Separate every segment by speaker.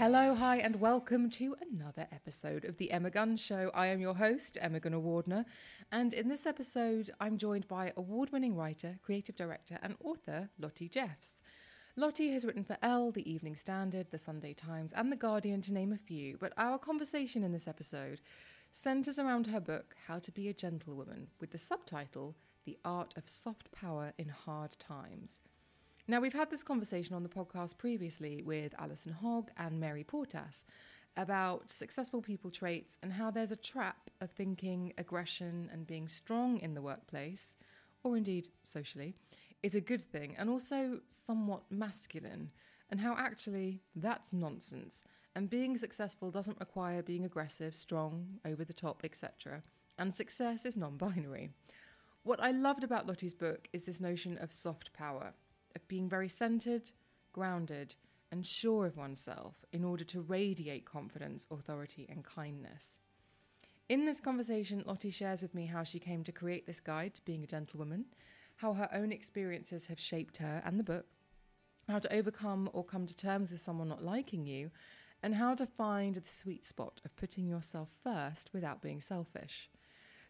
Speaker 1: Hello, hi, and welcome to another episode of The Emma Guns Show. I am your host, Emma Gunavardhana, and in this episode, I'm joined by award winning writer, creative director, and author Lotte Jeffs. Lotte has written for Elle, The Evening Standard, The Sunday Times, and The Guardian, to name a few, but our conversation in this episode centres around her book, How to Be a Gentlewoman, with the subtitle, The Art of Soft Power in Hard Times. Now, we've had this conversation on the podcast previously with Alison Hogg and Mary Portas about successful people traits and how there's a trap of thinking aggression and being strong in the workplace, or indeed socially, is a good thing and also somewhat masculine, and how actually that's nonsense. And being successful doesn't require being aggressive, strong, over the top, etc. And success is non binary. What I loved about Lotte's book is this notion of soft power of being very centered, grounded, and sure of oneself in order to radiate confidence, authority, and kindness. In this conversation, Lotte shares with me how she came to create this guide to being a gentlewoman, how her own experiences have shaped her and the book, how to overcome or come to terms with someone not liking you, and how to find the sweet spot of putting yourself first without being selfish.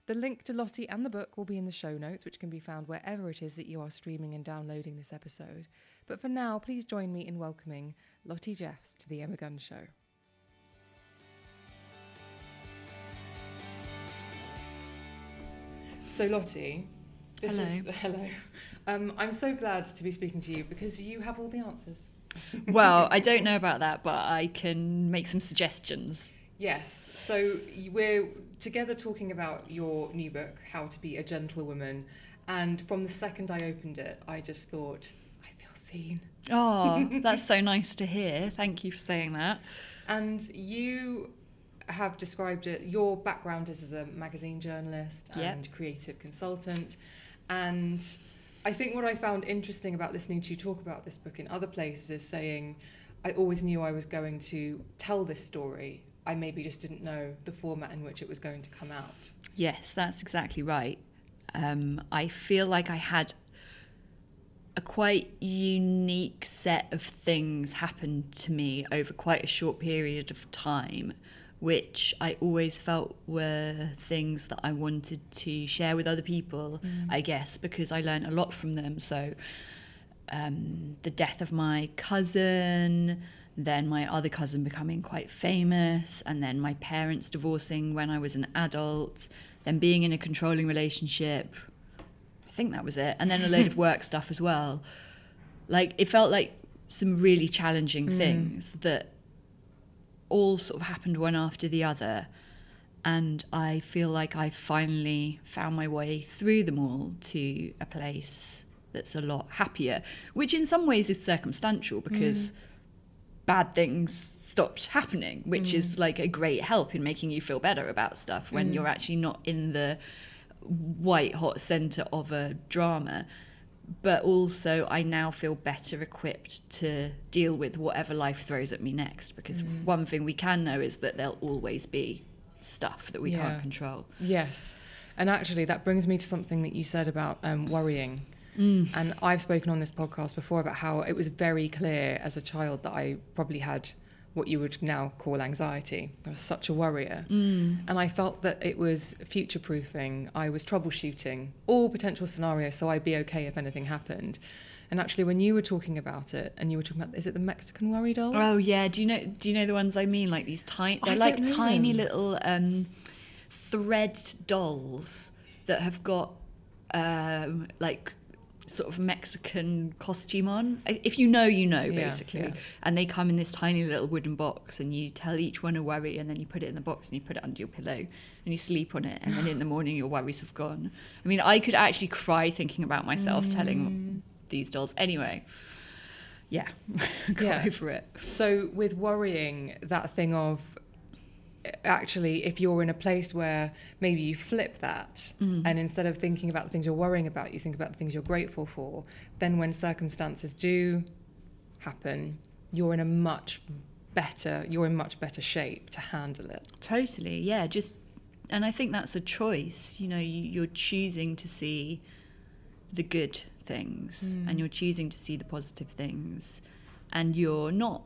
Speaker 1: The link to Lotte and the book will be in the show notes, which can be found wherever it is that you are streaming and downloading this episode. But for now, please join me in welcoming Lotte Jeffs to the Emma Guns Show. So, Lotte, this
Speaker 2: Hello.
Speaker 1: is hello. Um, I'm so glad to be speaking to you because you have all the answers.
Speaker 2: well, I don't know about that, but I can make some suggestions.
Speaker 1: Yes. So we're together talking about your new book, How to Be a Gentlewoman. And from the second I opened it, I just thought, I feel seen.
Speaker 2: Oh, that's so nice to hear. Thank you for saying that.
Speaker 1: And you have described it, your background is as a magazine journalist
Speaker 2: Yep.
Speaker 1: and creative consultant. And I think what I found interesting about listening to you talk about this book in other places is saying, I always knew I was going to tell this story. I maybe just didn't know the format in which it was going to come out.
Speaker 2: Yes, that's exactly right. Um, I feel like I had a quite unique set of things happen to me over quite a short period of time, which I always felt were things that I wanted to share with other people, I guess, because I learned a lot from them. So, um, the death of my cousin, then my other cousin becoming quite famous, and then my parents divorcing when I was an adult, then being in a controlling relationship. I think that was it. And then a load of work stuff as well. Like, it felt like some really challenging mm. things that all sort of happened one after the other. And I feel like I finally found my way through them all to a place that's a lot happier, which in some ways is circumstantial because mm. Bad things stopped happening, which is mm. like a great help in making you feel better about stuff when mm. you're actually not in the white hot center of a drama. But also, I now feel better equipped to deal with whatever life throws at me next. Because mm. one thing we can know is that there'll always be stuff that we
Speaker 1: Yeah.
Speaker 2: can't control.
Speaker 1: Yes. And actually, that brings me to something that you said about um, worrying. And I've spoken on this podcast before about how it was very clear as a child that I probably had what you would now call anxiety. I was such a worrier.
Speaker 2: Mm.
Speaker 1: And I felt that it was future proofing. I was troubleshooting all potential scenarios so I'd be okay if anything happened. And actually, when you were talking about it, and you were talking about, is it the Mexican worry dolls?
Speaker 2: Oh yeah, do you know do you know the ones I mean? Like these tiny they're like tiny
Speaker 1: them.
Speaker 2: little um thread dolls that have got um like sort of Mexican costume on. If you know, you know,
Speaker 1: Yeah,
Speaker 2: basically.
Speaker 1: yeah.
Speaker 2: And they come in this tiny little wooden box, and you tell each one a worry, and then you put it in the box and you put it under your pillow, and you sleep on it, and then in the morning your worries have gone. I mean, I could actually cry thinking about myself
Speaker 1: Mm.
Speaker 2: telling these dolls. Anyway, yeah, go
Speaker 1: Yeah.
Speaker 2: over it.
Speaker 1: So, with worrying, that thing of actually, if you're in a place where maybe you flip that, mm. and instead of thinking about the things you're worrying about, you think about the things you're grateful for, then when circumstances do happen, you're in a much better, you're in much better shape to handle it.
Speaker 2: Totally, yeah. Just, and I think that's a choice. You know, you, you're choosing to see the good things, mm. and you're choosing to see the positive things, and you're not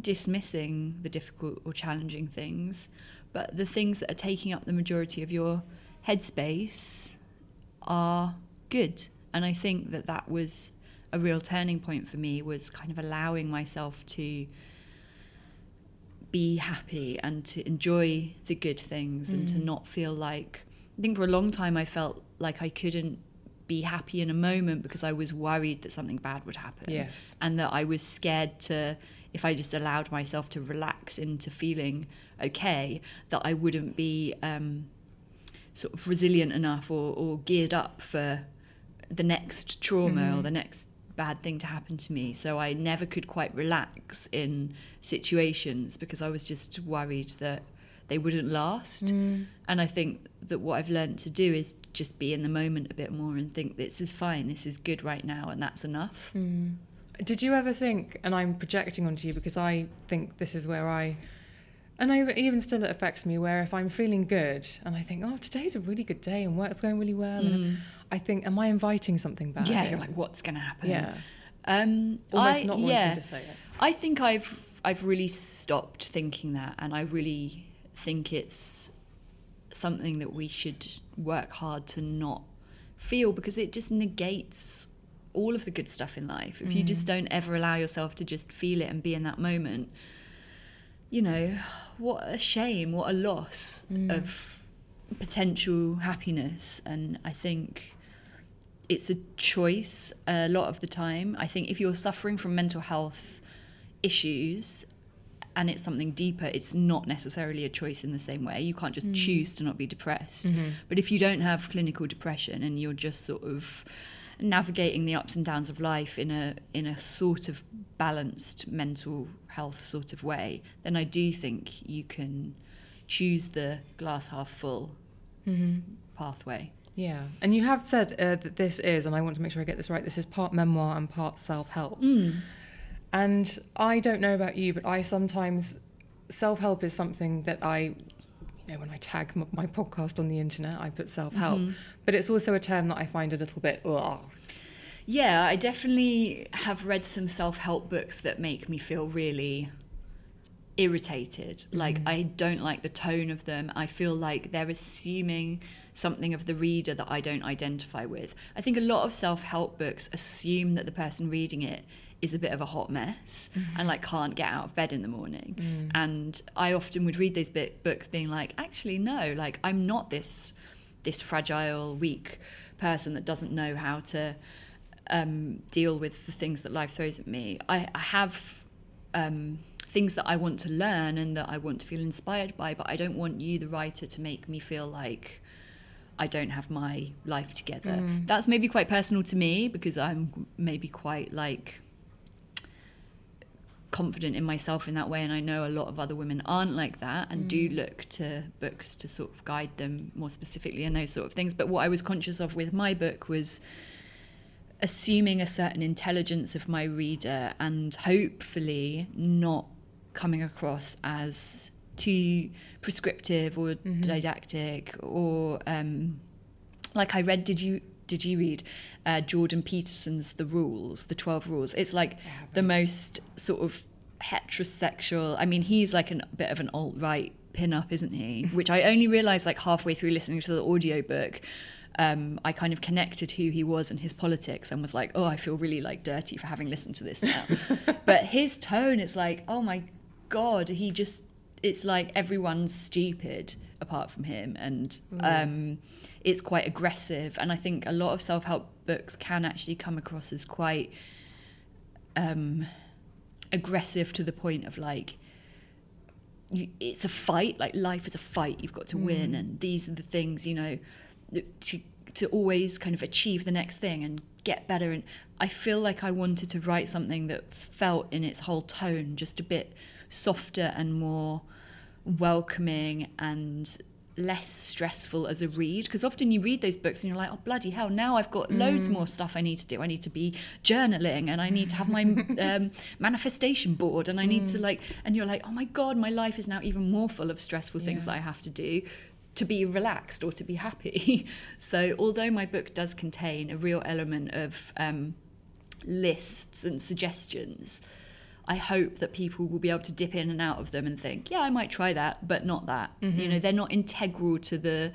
Speaker 2: dismissing the difficult or challenging things, but the things that are taking up the majority of your headspace are good. And I think that that was a real turning point for me was kind of allowing myself to be happy and to enjoy the good things and to mm. not feel like I think for a long time I felt like I couldn't be happy in a moment because I was worried that something bad would happen.
Speaker 1: Yes.
Speaker 2: And that I was scared to if I just allowed myself to relax into feeling okay, that I wouldn't be um, sort of resilient enough or, or geared up for the next trauma or the next bad thing to happen to me. So I never could quite relax in situations because I was just worried that they wouldn't last. Mm. And I think that what I've learned to do is just be in the moment a bit more and think this is fine, this is good right now, and that's enough. Mm.
Speaker 1: Did you ever think, and I'm projecting onto you because I think this is where I, and I even still it affects me, where if I'm feeling good and I think, oh, today's a really good day and work's going really well, and mm. I think, am I inviting something bad?
Speaker 2: Yeah, you're like, what's going to happen?
Speaker 1: yeah,
Speaker 2: Um,
Speaker 1: almost
Speaker 2: I-
Speaker 1: not wanting
Speaker 2: yeah.
Speaker 1: to say it.
Speaker 2: I think I've I've really stopped thinking that, and I really think it's something that we should work hard to not feel because it just negates all of the good stuff in life. If you just mm. don't ever allow yourself to just feel it and be in that moment, you know, what a shame, what a loss mm. of potential happiness. And I think it's a choice a lot of the time. I think if you're suffering from mental health issues and it's something deeper, it's not necessarily a choice in the same way. You can't just mm. choose to not be depressed. Mm-hmm. But if you don't have clinical depression and you're just sort of navigating the ups and downs of life in a in a sort of balanced mental health sort of way, then I do think you can choose the glass half full mm-hmm. pathway.
Speaker 1: Yeah, and you have said uh, that this is, and I want to make sure I get this right. This is part memoir and part self-help. Mm. And I don't know about you, but I sometimes self-help is something that I, you know, when I tag m- my podcast on the internet, I put self-help. Mm-hmm. But it's also a term that I find a little bit, ugh.
Speaker 2: Yeah, I definitely have read some self help books that make me feel really irritated. Like, mm-hmm. I don't like the tone of them. I feel like they're assuming something of the reader that I don't identify with. I think a lot of self help books assume that the person reading it is a bit of a hot mess and like can't get out of bed in the morning. And I often would read those bit books being like, actually, no, like, I'm not this this fragile, weak person that doesn't know how to um, deal with the things that life throws at me. I, I have um, things that I want to learn and that I want to feel inspired by, but I don't want you, the writer, to make me feel like I don't have my life together. Mm. That's maybe quite personal to me because I'm maybe quite like confident in myself in that way and I know a lot of other women aren't like that and do mm. look to books to sort of guide them more specifically in those sort of things. But what I was conscious of with my book was assuming a certain intelligence of my reader and hopefully not coming across as too prescriptive or didactic or um, like I read did you did you read uh, Jordan Peterson's The Rules the 12 rules it's like the most sort of heterosexual. I mean, he's like an, a bit of an alt right pin-up, isn't he? Which I only realised like halfway through listening to the audiobook. Um, I kind of connected who he was and his politics and was like, oh, I feel really like dirty for having listened to this now. but his tone is like, oh my God, he just, it's like everyone's stupid apart from him. And um, it's quite aggressive. And I think a lot of self help books can actually come across as quite um, aggressive to the point of like, you, it's a fight like life is a fight you've got to win and these are the things you know to to always kind of achieve the next thing and get better and I feel like I wanted to write something that felt in its whole tone just a bit softer and more welcoming and less stressful as a read. Because often you read those books and you're like oh bloody hell now I've got loads more stuff I need to do. I need to be journaling and I need to have my um, manifestation board and I need to like and you're like oh my god my life is now even more full of stressful things
Speaker 1: Yeah.
Speaker 2: that I have to do to be relaxed or to be happy. So although my book does contain a real element of um, lists and suggestions I hope that people will be able to dip in and out of them and think, yeah, I might try that, but not that. You know, they're not integral to the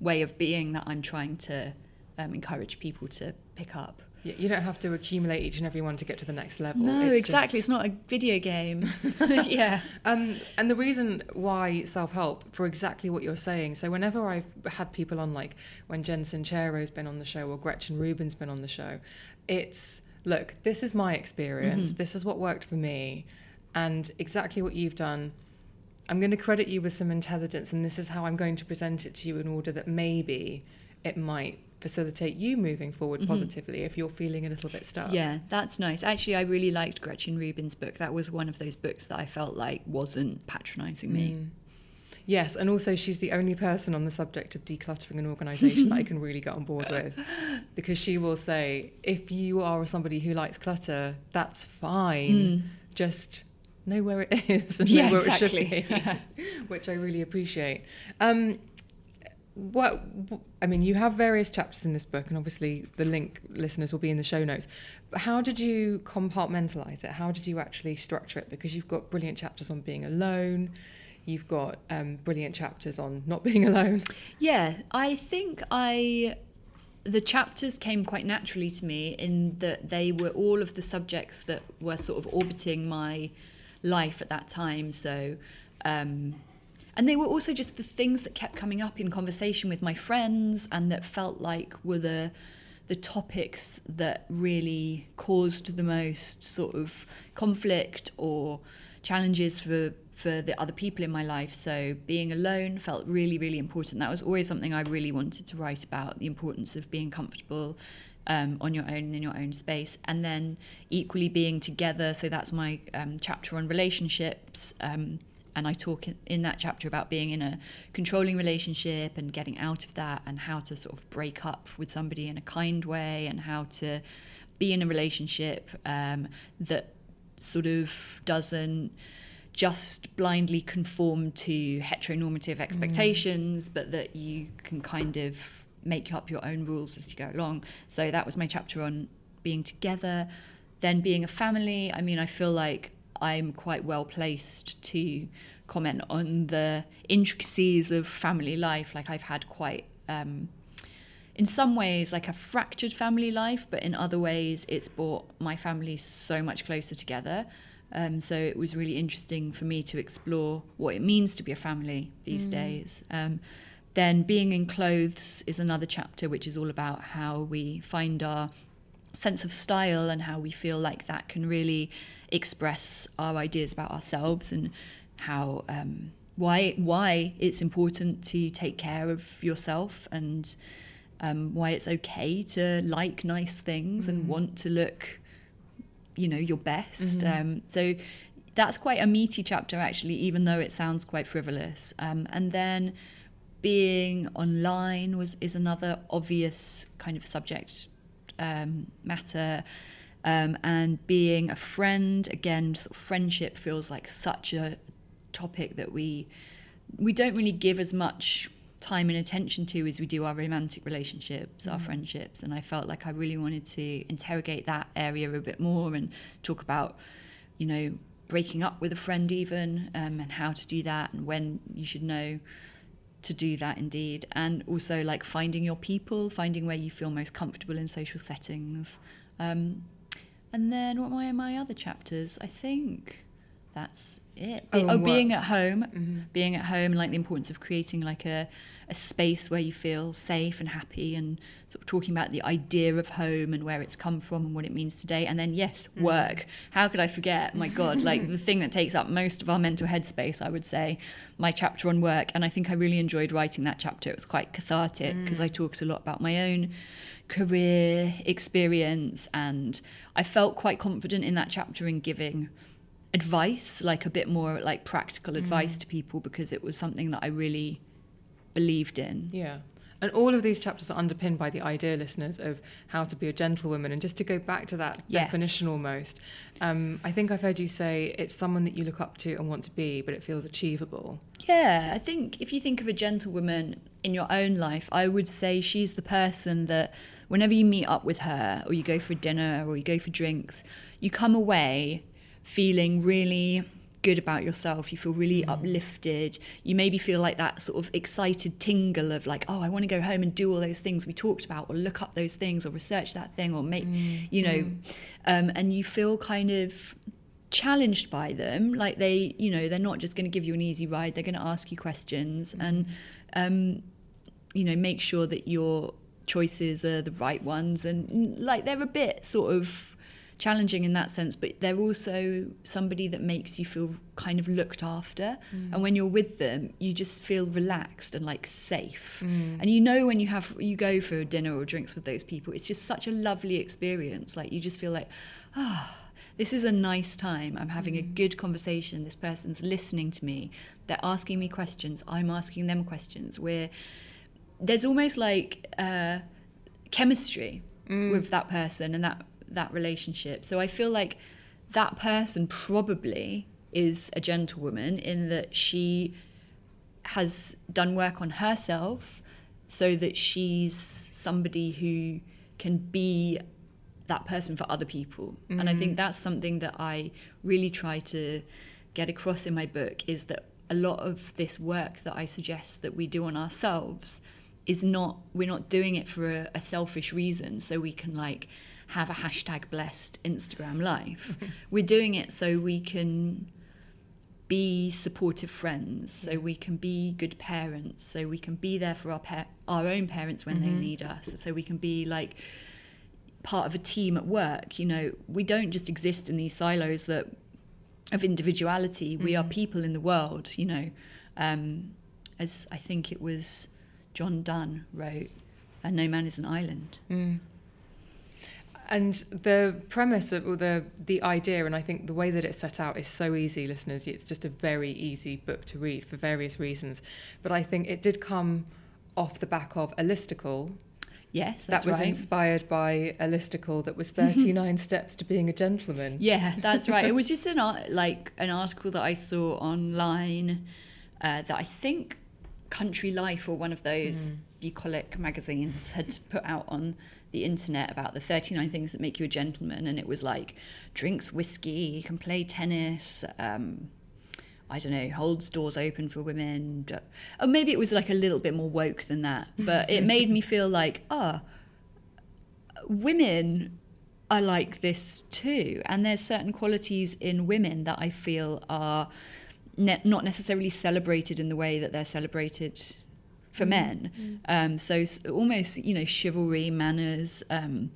Speaker 2: way of being that I'm trying to um, encourage people to pick up.
Speaker 1: You don't have to accumulate each and every one to get to the next level.
Speaker 2: No,
Speaker 1: It's
Speaker 2: exactly.
Speaker 1: just-
Speaker 2: It's not a video game. yeah.
Speaker 1: Um, and the reason why self help, for exactly what you're saying. So, whenever I've had people on, like when Jen Sincero's been on the show or Gretchen Rubin's been on the show, it's look, this is my experience. Mm-hmm. This is what worked for me. And exactly what you've done. I'm going to credit you with some intelligence, and this is how I'm going to present it to you in order that maybe it might facilitate you moving forward mm-hmm. positively if you're feeling a little bit stuck.
Speaker 2: Yeah, that's nice. Actually, I really liked Gretchen Rubin's book. That was one of those books that I felt like wasn't patronizing me. Mm.
Speaker 1: Yes, and also she's the only person on the subject of decluttering an organisation that I can really get on board with, because she will say, if you are somebody who likes clutter, that's fine. Just know where it is and.
Speaker 2: Yeah,
Speaker 1: know where
Speaker 2: exactly.
Speaker 1: it should be, which I really appreciate. Um, what I mean, you have various chapters in this book, and obviously the link listeners will be in the show notes. But how did you compartmentalize it? How did you actually structure it? Because you've got brilliant chapters on being alone, you've got um, brilliant chapters on not being alone.
Speaker 2: Yeah, I think I the chapters came quite naturally to me in that they were all of the subjects that were sort of orbiting my life at that time. So, um, and they were also just the things that kept coming up in conversation with my friends and that felt like were the the topics that really caused the most sort of conflict or challenges for for the other people in my life. So being alone felt really, really important. That was always something I really wanted to write about: the importance of being comfortable um, on your own in your own space, and then equally being together. So that's my um, chapter on relationships. Um, and I talk in- in that chapter about being in a controlling relationship and getting out of that, and how to sort of break up with somebody in a kind way, and how to be in a relationship um, that sort of doesn't just blindly conform to heteronormative expectations, but that you can kind of make up your own rules as you go along. So that was my chapter on being together, then being a family. I mean, I feel like I'm quite well placed to comment on the intricacies of family life. Like I've had quite um, in some ways like a fractured family life, but in other ways it's brought my family so much closer together. Um, so it was really interesting for me to explore what it means to be a family these days. Um, then being in clothes is another chapter, which is all about how we find our sense of style and how we feel like that can really express our ideas about ourselves and how um, why why it's important to take care of yourself and um, why it's okay to like nice things and want to look you know your best. Um, so that's quite a meaty chapter actually even though it sounds quite frivolous. Um, and then being online was is another obvious kind of subject um, matter. Um, and being a friend again sort of friendship feels like such a topic that we we don't really give as much time and attention to as we do our romantic relationships, our friendships. And I felt like I really wanted to interrogate that area a bit more and talk about, you know, breaking up with a friend, even, um, and how to do that, and when you should know to do that indeed. And also, like, finding your people, finding where you feel most comfortable in social settings. Um, and then, what are my other chapters? I think that's it.
Speaker 1: Oh,
Speaker 2: oh, being at home, mm-hmm. being at home, like the importance of creating like a, a space where you feel safe and happy, and sort of talking about the idea of home and where it's come from and what it means today. And then yes, mm-hmm. work. How could I forget? My God, like the thing that takes up most of our mental headspace, I would say, my chapter on work. And I think I really enjoyed writing that chapter. It was quite cathartic mm. because I talked a lot about my own career experience and I felt quite confident in that chapter in giving advice, like a bit more like practical advice to people because it was something that I really believed in.
Speaker 1: Yeah. And all of these chapters are underpinned by the idea, listeners, of how to be a gentlewoman. And just to go back to that
Speaker 2: Yes.
Speaker 1: definition almost, um, I think I've heard you say it's someone that you look up to and want to be, but it feels achievable.
Speaker 2: Yeah, I think if you think of a gentlewoman in your own life, I would say she's the person that whenever you meet up with her or you go for dinner or you go for drinks, you come away feeling really good about yourself. You feel really uplifted. You maybe feel like that sort of excited tingle of like, oh, I want to go home and do all those things we talked about or look up those things or research that thing or make, you know, um, and you feel kind of challenged by them. Like they you know they're not just going to give you an easy ride. They're going to ask you questions and um you know make sure that your choices are the right ones. And mm, like they're a bit sort of challenging in that sense but they're also somebody that makes you feel kind of looked after and when you're with them you just feel relaxed and like safe and you know when you have you go for dinner or drinks with those people it's just such a lovely experience like you just feel like ah this is a nice time. I'm having a good conversation. This person's listening to me. They're asking me questions. I'm asking them questions. Where there's almost like uh, chemistry with that person and that that relationship. So I feel like that person probably is a gentlewoman in that she has done work on herself so that she's somebody who can be that person for other people. And I think mm. that's something that I really try to get across in my book is that a lot of this work that I suggest that we do on ourselves is not we're not doing it for a, a selfish reason so we can like have a hashtag blessed Instagram life. we're doing it so we can be supportive friends, so we can be good parents, so we can be there for our pa- our own parents when they mm-hmm. need us, so we can be like part of a team at work. You know, we don't just exist in these silos that of individuality. We are mm-hmm. people in the world. You know, um, as I think it was John Donne wrote, "And no man is an island." Mm.
Speaker 1: And the premise of or the the idea, and I think the way that it's set out is so easy, listeners. It's just a very easy book to read for various reasons. But I think it did come off the back of a listicle
Speaker 2: Yes,
Speaker 1: that was
Speaker 2: right.
Speaker 1: inspired by a listicle that was 39 steps to being a gentleman.
Speaker 2: Yeah, that's right. It was just an like an article that I saw online uh, that I think Country Life or one of those bucolic magazines had put out on the internet about the 39 things that make you a gentleman, and it was like drinks whiskey, can play tennis. Um, I don't know, holds doors open for women. Or maybe it was like a little bit more woke than that, but it made me feel like, ah, women are like this too. And there's certain qualities in women that I feel are ne- not necessarily celebrated in the way that they're celebrated for men. Um, so almost, you know, chivalry, manners, um,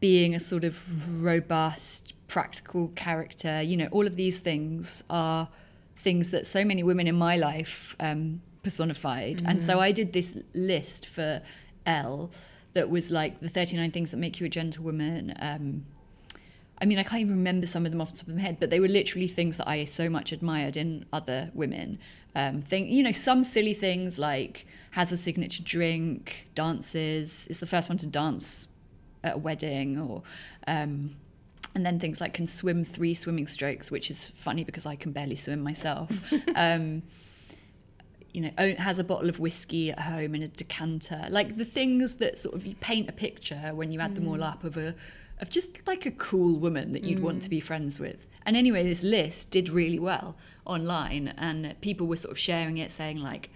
Speaker 2: being a sort of robust, practical character, you know, all of these things are things that so many women in my life um, personified. And so I did this list for Elle that was like the 39 things that make you a gentlewoman. Um, I mean, I can't even remember some of them off the top of my head, but they were literally things that I so much admired in other women. Um, thing, you know, some silly things like has a signature drink, dances, is the first one to dance at a wedding, or um, and then things like can swim three swimming strokes, which is funny because I can barely swim myself. um, you know, has a bottle of whiskey at home in a decanter, like the things that sort of you paint a picture when you add them all mm. up of a of just like a cool woman that you'd want to mm. be friends with. And anyway, this list did really well online, and people were sort of sharing it, saying like,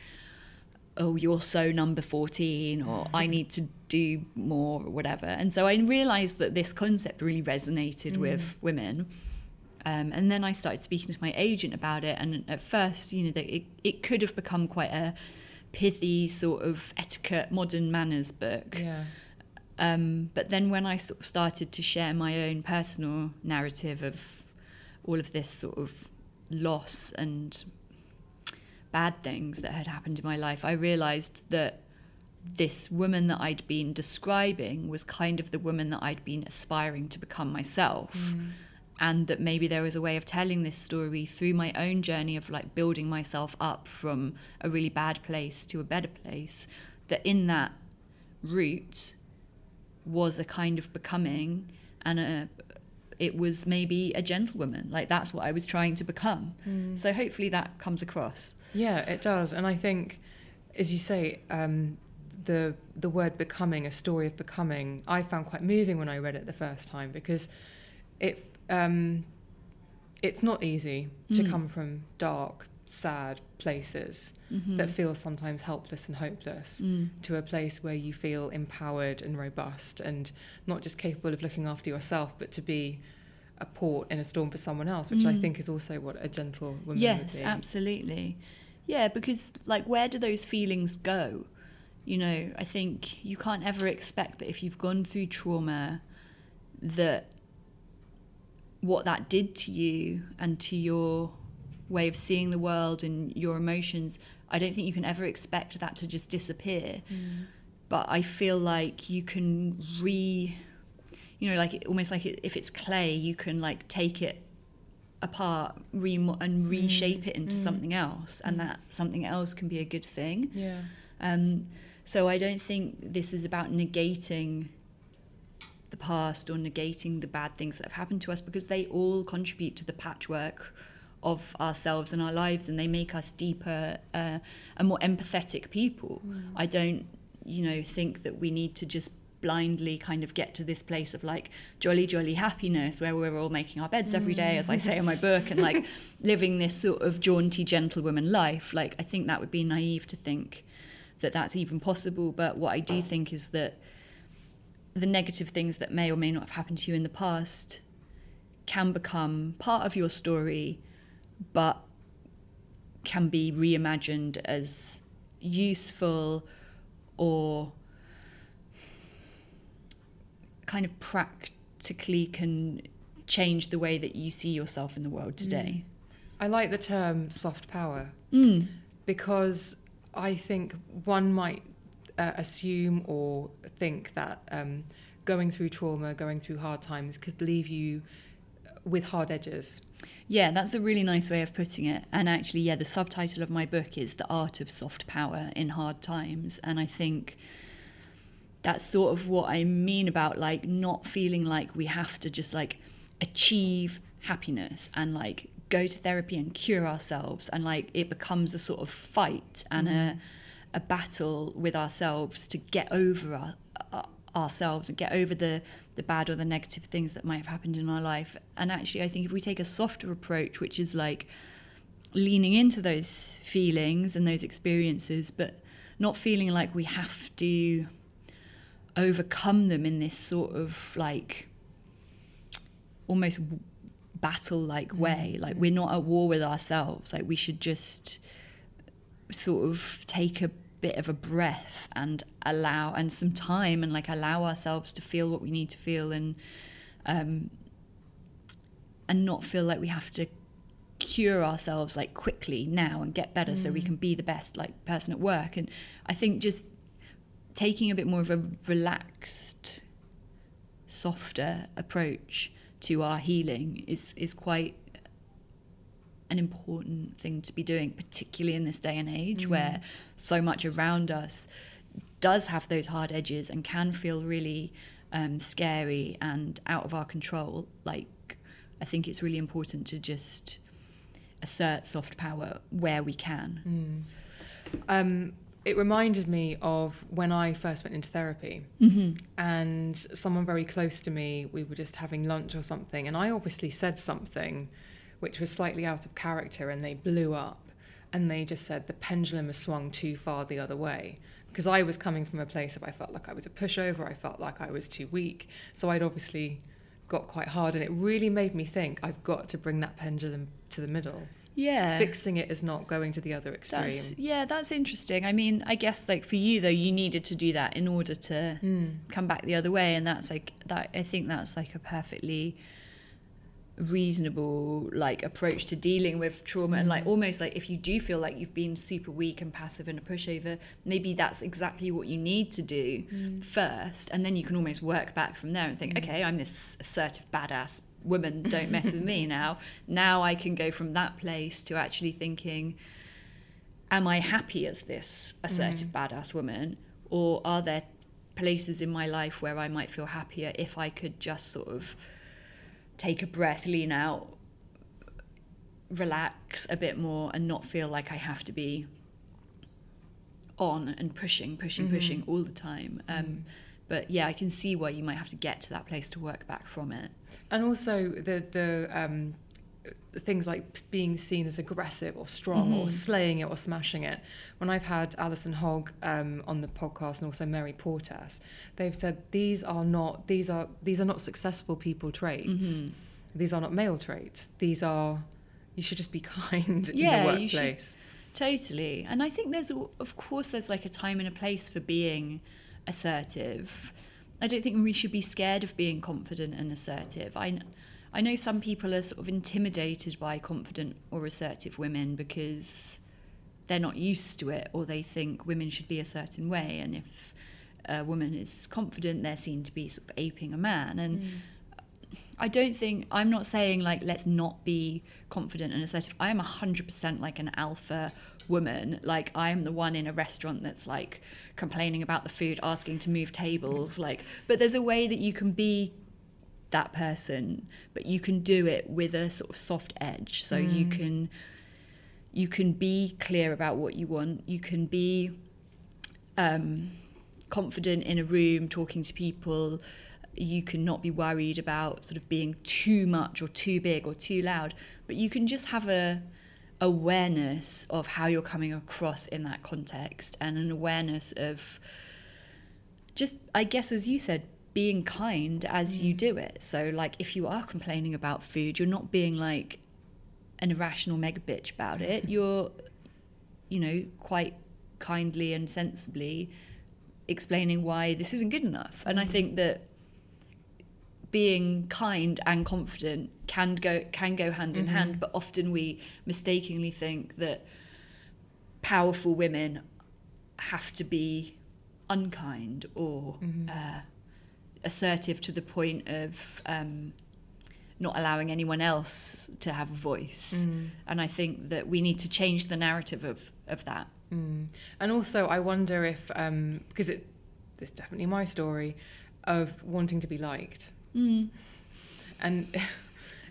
Speaker 2: "Oh, you're so number 14," or "I need to do more," or whatever. And so I realised that this concept really resonated mm. with women. Um, and then I started speaking to my agent about it, and at first, you know, it, it could have become quite a pithy sort of etiquette, modern manners book.
Speaker 1: Yeah.
Speaker 2: Um, but then when I sort of started to share my own personal narrative of all of this sort of loss and bad things that had happened in my life, I realized that this woman that I'd been describing was kind of the woman that I'd been aspiring to become myself. And that maybe there was a way of telling this story through my own journey of like building myself up from a really bad place to a better place. That in that route, was a kind of becoming and a it was maybe a gentlewoman. Like that's what i was trying to become. So hopefully that comes across.
Speaker 1: Yeah, it does, and I think, as you say, um, the the word "becoming," a story of becoming, I found quite moving when I read it the first time because it um, it's not easy to hmm. come from dark, sad places mm-hmm. that feel sometimes helpless and hopeless hmm. to a place where you feel empowered and robust and not just capable of looking after yourself, but to be a port in a storm for someone else, which I hmm. think is also what a gentle woman
Speaker 2: yes
Speaker 1: would be.
Speaker 2: absolutely. Yeah because like where do those feelings go? You know i think you can't ever expect that if you've gone through trauma that what that did to you and to your way of seeing the world and your emotions i don't think you can ever expect that to just disappear. Mm. But i feel like you can re you know like almost like if it's clay you can like take it apart re- and mm. reshape it into mm. something else and that something else can be a good thing.
Speaker 1: Yeah.
Speaker 2: um, so I don't think this is about negating the past or negating the bad things that have happened to us because they all contribute to the patchwork of ourselves and our lives and they make us deeper uh, and more empathetic people. I don't, you know, think that we need to just blindly kind of get to this place of like jolly jolly happiness where we're all making our beds every day as i say in my book and like living this sort of jaunty gentlewoman life. Like i think that would be naive to think that that's even possible but what i do think is that the negative things that may or may not have happened to you in the past can become part of your story but can be reimagined as useful or kind of practically can change the way that you see yourself in the world today.
Speaker 1: I like the term soft power
Speaker 2: Mm.
Speaker 1: because I think one might uh, assume or think that um, going through trauma, going through hard times could leave you with hard edges.
Speaker 2: Yeah, that's a really nice way of putting it. And actually, yeah, the subtitle of my book is The Art of Soft Power in Hard Times. And I think that's sort of what I mean about like not feeling like we have to just like achieve happiness and like go to therapy and cure ourselves and like it becomes a sort of fight and a a battle with ourselves to get over our, our, ourselves and get over the the bad or the negative things that might have happened in our life. And actually I think if we take a softer approach which is like leaning into those feelings and those experiences but not feeling like we have to overcome them in this sort of like almost battle like mm. way. Like we're not at war with ourselves. Like we should just sort of take a bit of a breath and allow and some time and like allow ourselves to feel what we need to feel and um and not feel like we have to cure ourselves like quickly now and get better so we can be the best like person at work. And i think just taking a bit more of a relaxed softer approach to our healing is is quite an important thing to be doing particularly in this day and age where so much around us does have those hard edges and can feel really um, scary and out of our control. Like i think it's really important to just assert soft power where we can.
Speaker 1: Um, it reminded me of when I first went into therapy, and someone very close to me, we were just having lunch or something, and I obviously said something which was slightly out of character, and they blew up, and they just said the pendulum has swung too far the other way. Because I was coming from a place of I felt like I was a pushover, I felt like I was too weak, so I'd obviously got quite hard, and it really made me think I've got to bring that pendulum to the middle.
Speaker 2: Yeah.
Speaker 1: Fixing it is not going to the other extreme.
Speaker 2: That's, yeah, that's interesting. I mean, I guess like for you though, you needed to do that in order to
Speaker 1: Hmm.
Speaker 2: come back the other way, and that's like that. I think that's like a perfectly reasonable like approach to dealing with trauma and
Speaker 1: Hmm.
Speaker 2: like almost like if you do feel like you've been super weak and passive and a pushover maybe that's exactly what you need to do
Speaker 1: Hmm.
Speaker 2: first and then you can almost work back from there and think okay i'm this assertive badass woman don't mess with me now now i can go from that place to actually thinking am I happy as this assertive badass woman, or are there places in my life where I might feel happier if I could just sort of take a breath, lean out, relax a bit more, and not feel like I have to be on and pushing, pushing, pushing all the time. Um, But yeah, I can see why you might have to get to that place to work back from it.
Speaker 1: And also the the um, things like being seen as aggressive or strong or slaying it or smashing it. When I've had Alison Hogg um, on the podcast and also Mary Portas, they've said these are not these are these are not successful people traits. These are not male traits. These are you should just be kind
Speaker 2: Yeah,
Speaker 1: in the workplace.
Speaker 2: Totally. And I think there's, of course, there's like a time and a place for being assertive. I don't think we should be scared of being confident and assertive. I, I know some people are sort of intimidated by confident or assertive women because they're not used to it or they think women should be a certain way. And if a woman is confident, they're seen to be sort of aping a man. And mm. I don't think I'm not saying like let's not be confident and assertive. I am hundred percent like an alpha woman. Like I am the one in a restaurant that's like complaining about the food, asking to move tables. Like, but there's a way that you can be that person, but you can do it with a sort of soft edge. So you can you can be clear about what you want. You can be um, confident in a room, talking to people. You can not be worried about sort of being too much or too big or too loud, but you can just have a awareness of how you're coming across in that context and an awareness of just I guess as you said being kind as you mm. do it. So like if you are complaining about food, you're not being like an irrational mega bitch about it. You're you know quite kindly and sensibly explaining why this isn't good enough. And I mm-hmm. think that being kind and confident can go can go hand in hand, mm-hmm. but often we mistakenly think that powerful women have to be unkind or mm-hmm. uh, assertive to the point of um, not allowing anyone else to have a voice. And I think that we need to change the narrative of, of that.
Speaker 1: Mm. And also, I wonder if um, because it this is definitely my story of wanting to be liked, and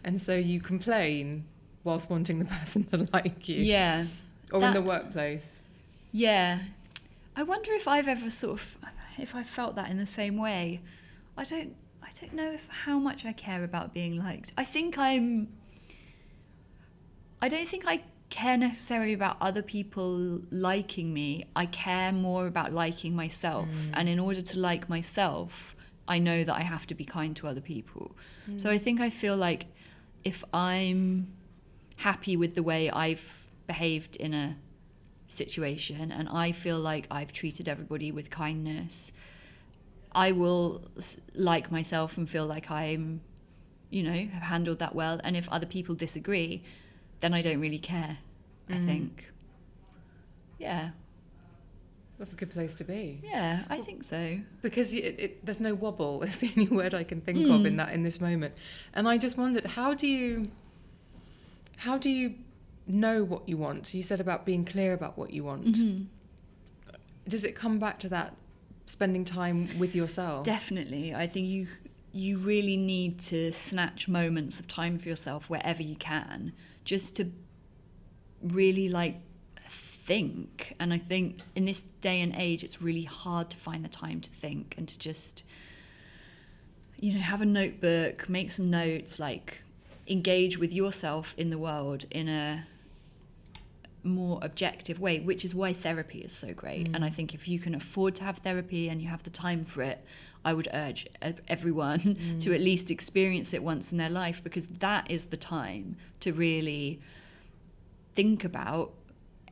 Speaker 1: and so you complain whilst wanting the person to like you,
Speaker 2: Yeah.
Speaker 1: or in the workplace.
Speaker 2: Yeah. I wonder if I've ever sort of if I felt that in the same way. I don't I don't know if how much I care about being liked. I think I'm I don't think I care necessarily about other people liking me. I care more about liking myself. Mm. And in order to like myself, I know that I have to be kind to other people. So I mm. think I feel like if I'm happy with the way I've behaved in a situation and I feel like I've treated everybody with kindness, I will like myself and feel like I'm, you know, have handled that well. And if other people disagree, then I don't really care, I mm. think. Yeah,
Speaker 1: That's a good place to be
Speaker 2: yeah, I think so.
Speaker 1: because it, it, there's no wobble. It's the only word I can think of in hmm. that in this moment. And I just wondered, how do you how do you know what you want? You said about being clear about what you want. Mm-hmm. Does it come back to that spending time with yourself?
Speaker 2: Definitely. I think you you really need to snatch moments of time for yourself wherever you can just to really like think. And I think in this day and age, it's really hard to find the time to think and to just, you know, have a notebook, make some notes, like engage with yourself in the world in a more objective way, which is why therapy is so great. Mm. And I think if you can afford to have therapy and you have the time for it, I would urge everyone mm. to at least experience it once in their life because that is the time to really think about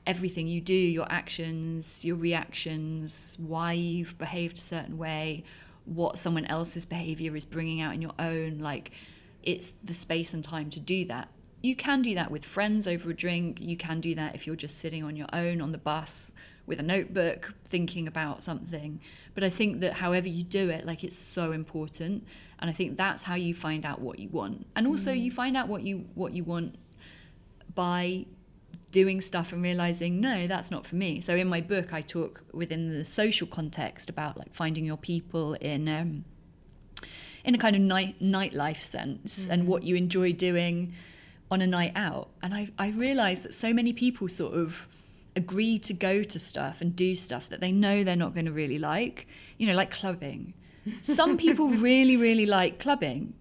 Speaker 2: everything you do, your actions, your reactions, why you've behaved a certain way, what someone else's behavior is bringing out in your own. Like, it's the space and time to do that. You can do that with friends over a drink. You can do that if you're just sitting on your own on the bus with a notebook thinking about something. But I think that however you do it, like it's so important. And I think that's how you find out what you want. And also mm. you find out what you what you want by doing stuff and realizing no that's not for me so in my book i talk within the social context about like finding your people in um, in a kind of night nightlife sense mm. and what you enjoy doing on a night out and i i realized that so many people sort of agree to go to stuff and do stuff that they know they're not going to really like you know like clubbing some people really really like clubbing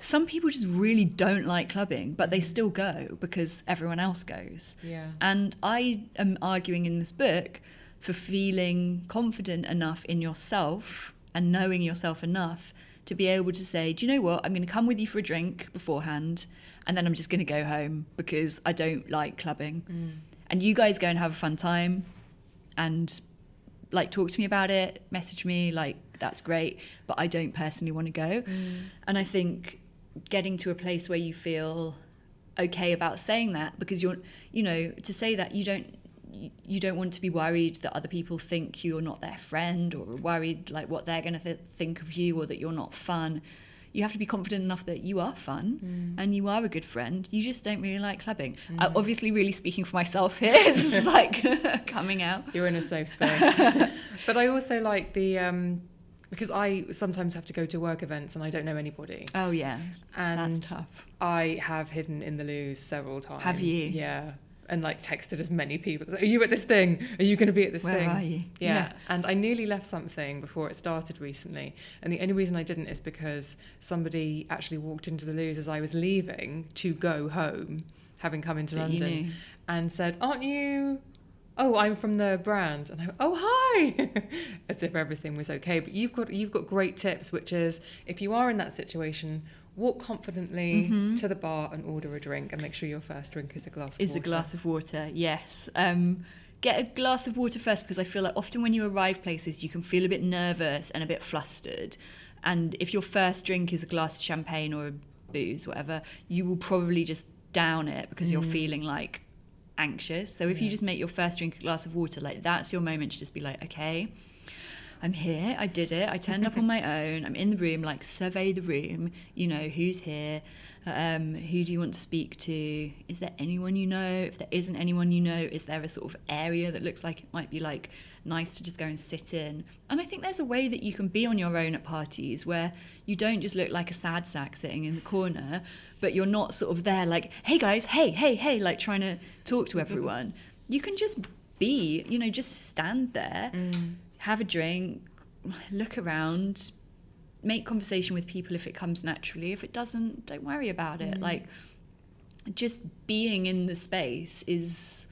Speaker 2: some people just really don't like clubbing, but they still go because everyone else goes.
Speaker 1: Yeah.
Speaker 2: And I am arguing in this book for feeling confident enough in yourself and knowing yourself enough to be able to say, do you know what? I'm going to come with you for a drink beforehand, and then I'm just going to go home because I don't like clubbing. Mm. And you guys go and have a fun time and like talk to me about it, message me, like that's great, but I don't personally want to go. Mm. And I think getting to a place where you feel okay about saying that because you're you know to say that you don't you don't want to be worried that other people think you're not their friend or worried like what they're going to th- think of you or that you're not fun you have to be confident enough that you are fun mm. and you are a good friend you just don't really like clubbing mm. uh, obviously really speaking for myself here is like coming out
Speaker 1: you're in a safe space but i also like the um because I sometimes have to go to work events and I don't know anybody.
Speaker 2: Oh yeah,
Speaker 1: and
Speaker 2: that's tough.
Speaker 1: I have hidden in the loos several times.
Speaker 2: Have you?
Speaker 1: Yeah, and like texted as many people. Are you at this thing? Are you going to be at this
Speaker 2: Where
Speaker 1: thing?
Speaker 2: are you?
Speaker 1: Yeah. yeah. and I nearly left something before it started recently, and the only reason I didn't is because somebody actually walked into the loos as I was leaving to go home, having come into
Speaker 2: that
Speaker 1: London, and said, "Aren't you?" oh, I'm from the brand, and I, oh hi, as if everything was okay. But you've got you've got great tips, which is if you are in that situation, walk confidently mm-hmm. to the bar and order a drink, and make sure your first drink is a glass.
Speaker 2: Is
Speaker 1: a
Speaker 2: glass of water? Yes. Um, get a glass of water first because I feel like often when you arrive places, you can feel a bit nervous and a bit flustered. And if your first drink is a glass of champagne or a booze, whatever, you will probably just down it because mm. you're feeling like anxious. So if yeah. you just make your first drink a glass of water, like that's your moment to just be like, okay, I'm here, I did it, I turned up on my own, I'm in the room, like survey the room, you know, who's here, um, who do you want to speak to? Is there anyone you know? If there isn't anyone you know, is there a sort of area that looks like it might be like nice to just go and sit in? And I think there's a way that you can be on your own at parties where you don't just look like a sad sack sitting in the corner, but you're not sort of there like, hey guys, hey, hey, hey, like trying to talk to everyone. you can just be, you know, just stand there, mm. Have a drink, look around, make conversation with people if it comes naturally. If it doesn't, don't worry about it. Mm. Like just being in the space is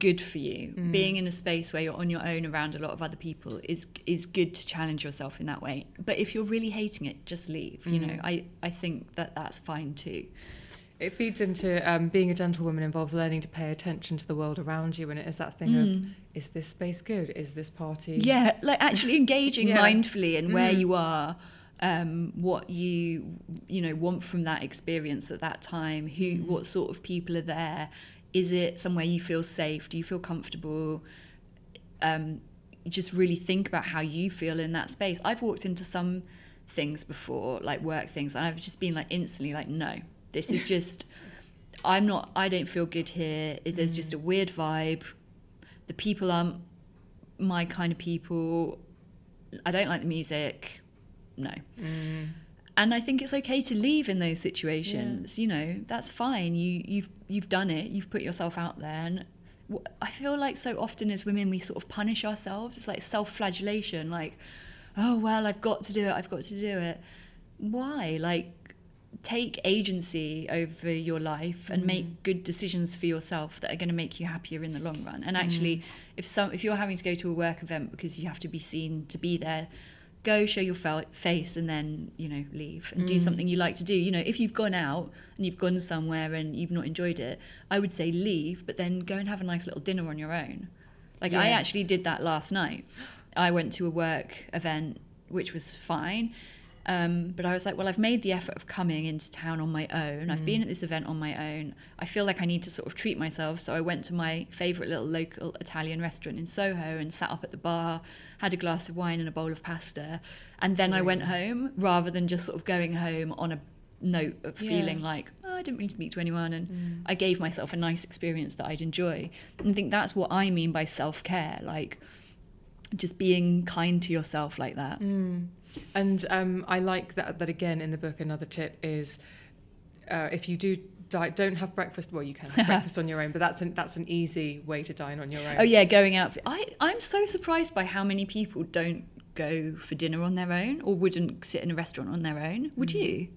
Speaker 2: good for you. Mm. Being in a space where you're on your own around a lot of other people is is good to challenge yourself in that way. But if you're really hating it, just leave. Mm. You know. I I think that that's fine too.
Speaker 1: It feeds into um, being a gentlewoman involves learning to pay attention to the world around you, and it is that thing mm. of is this space good? Is this party?
Speaker 2: Yeah, like actually engaging yeah. mindfully in where mm. you are, um, what you you know want from that experience at that time. Who, mm. what sort of people are there? Is it somewhere you feel safe? Do you feel comfortable? Um, just really think about how you feel in that space. I've walked into some things before, like work things, and I've just been like instantly like, no, this is just, I'm not, I don't feel good here. There's mm. just a weird vibe. The people aren't my kind of people. I don't like the music. No. Mm. And I think it's okay to leave in those situations. Yeah. You know, that's fine. You you've you've done it. You've put yourself out there, and I feel like so often as women we sort of punish ourselves. It's like self-flagellation, like, oh well, I've got to do it. I've got to do it. Why? Like, take agency over your life and make mm-hmm. good decisions for yourself that are going to make you happier in the long run. And actually, mm-hmm. if some if you're having to go to a work event because you have to be seen to be there, go show your fa- face and then you know leave and do mm. something you like to do. You know, if you've gone out and you've gone somewhere and you've not enjoyed it, I would say leave, but then go and have a nice little dinner on your own. Like I actually did that last night. I went to a work event which was fine. Um, but I was like, well, I've made the effort of coming into town on my own. I've been mm. at this event on my own. I feel like I need to sort of treat myself. So I went to my favourite little local Italian restaurant in Soho and sat up at the bar, had a glass of wine and a bowl of pasta. And then I went home rather than just sort of going home on a note of
Speaker 1: Yeah.
Speaker 2: feeling like, oh, I didn't really speak to anyone. And mm. I gave myself a nice experience that I'd enjoy. And I think that's what I mean by self care. Like, just being kind to yourself like that. Mm.
Speaker 1: And um, I like that. That again in the book. Another tip is uh, if you do di- don't have breakfast. Well, you can have breakfast on your own, but that's an, that's an easy way to dine on your own.
Speaker 2: Oh yeah, going out. I I'm so surprised by how many people don't go for dinner on their own or wouldn't sit in a restaurant on their own. Would
Speaker 1: Mm.
Speaker 2: you?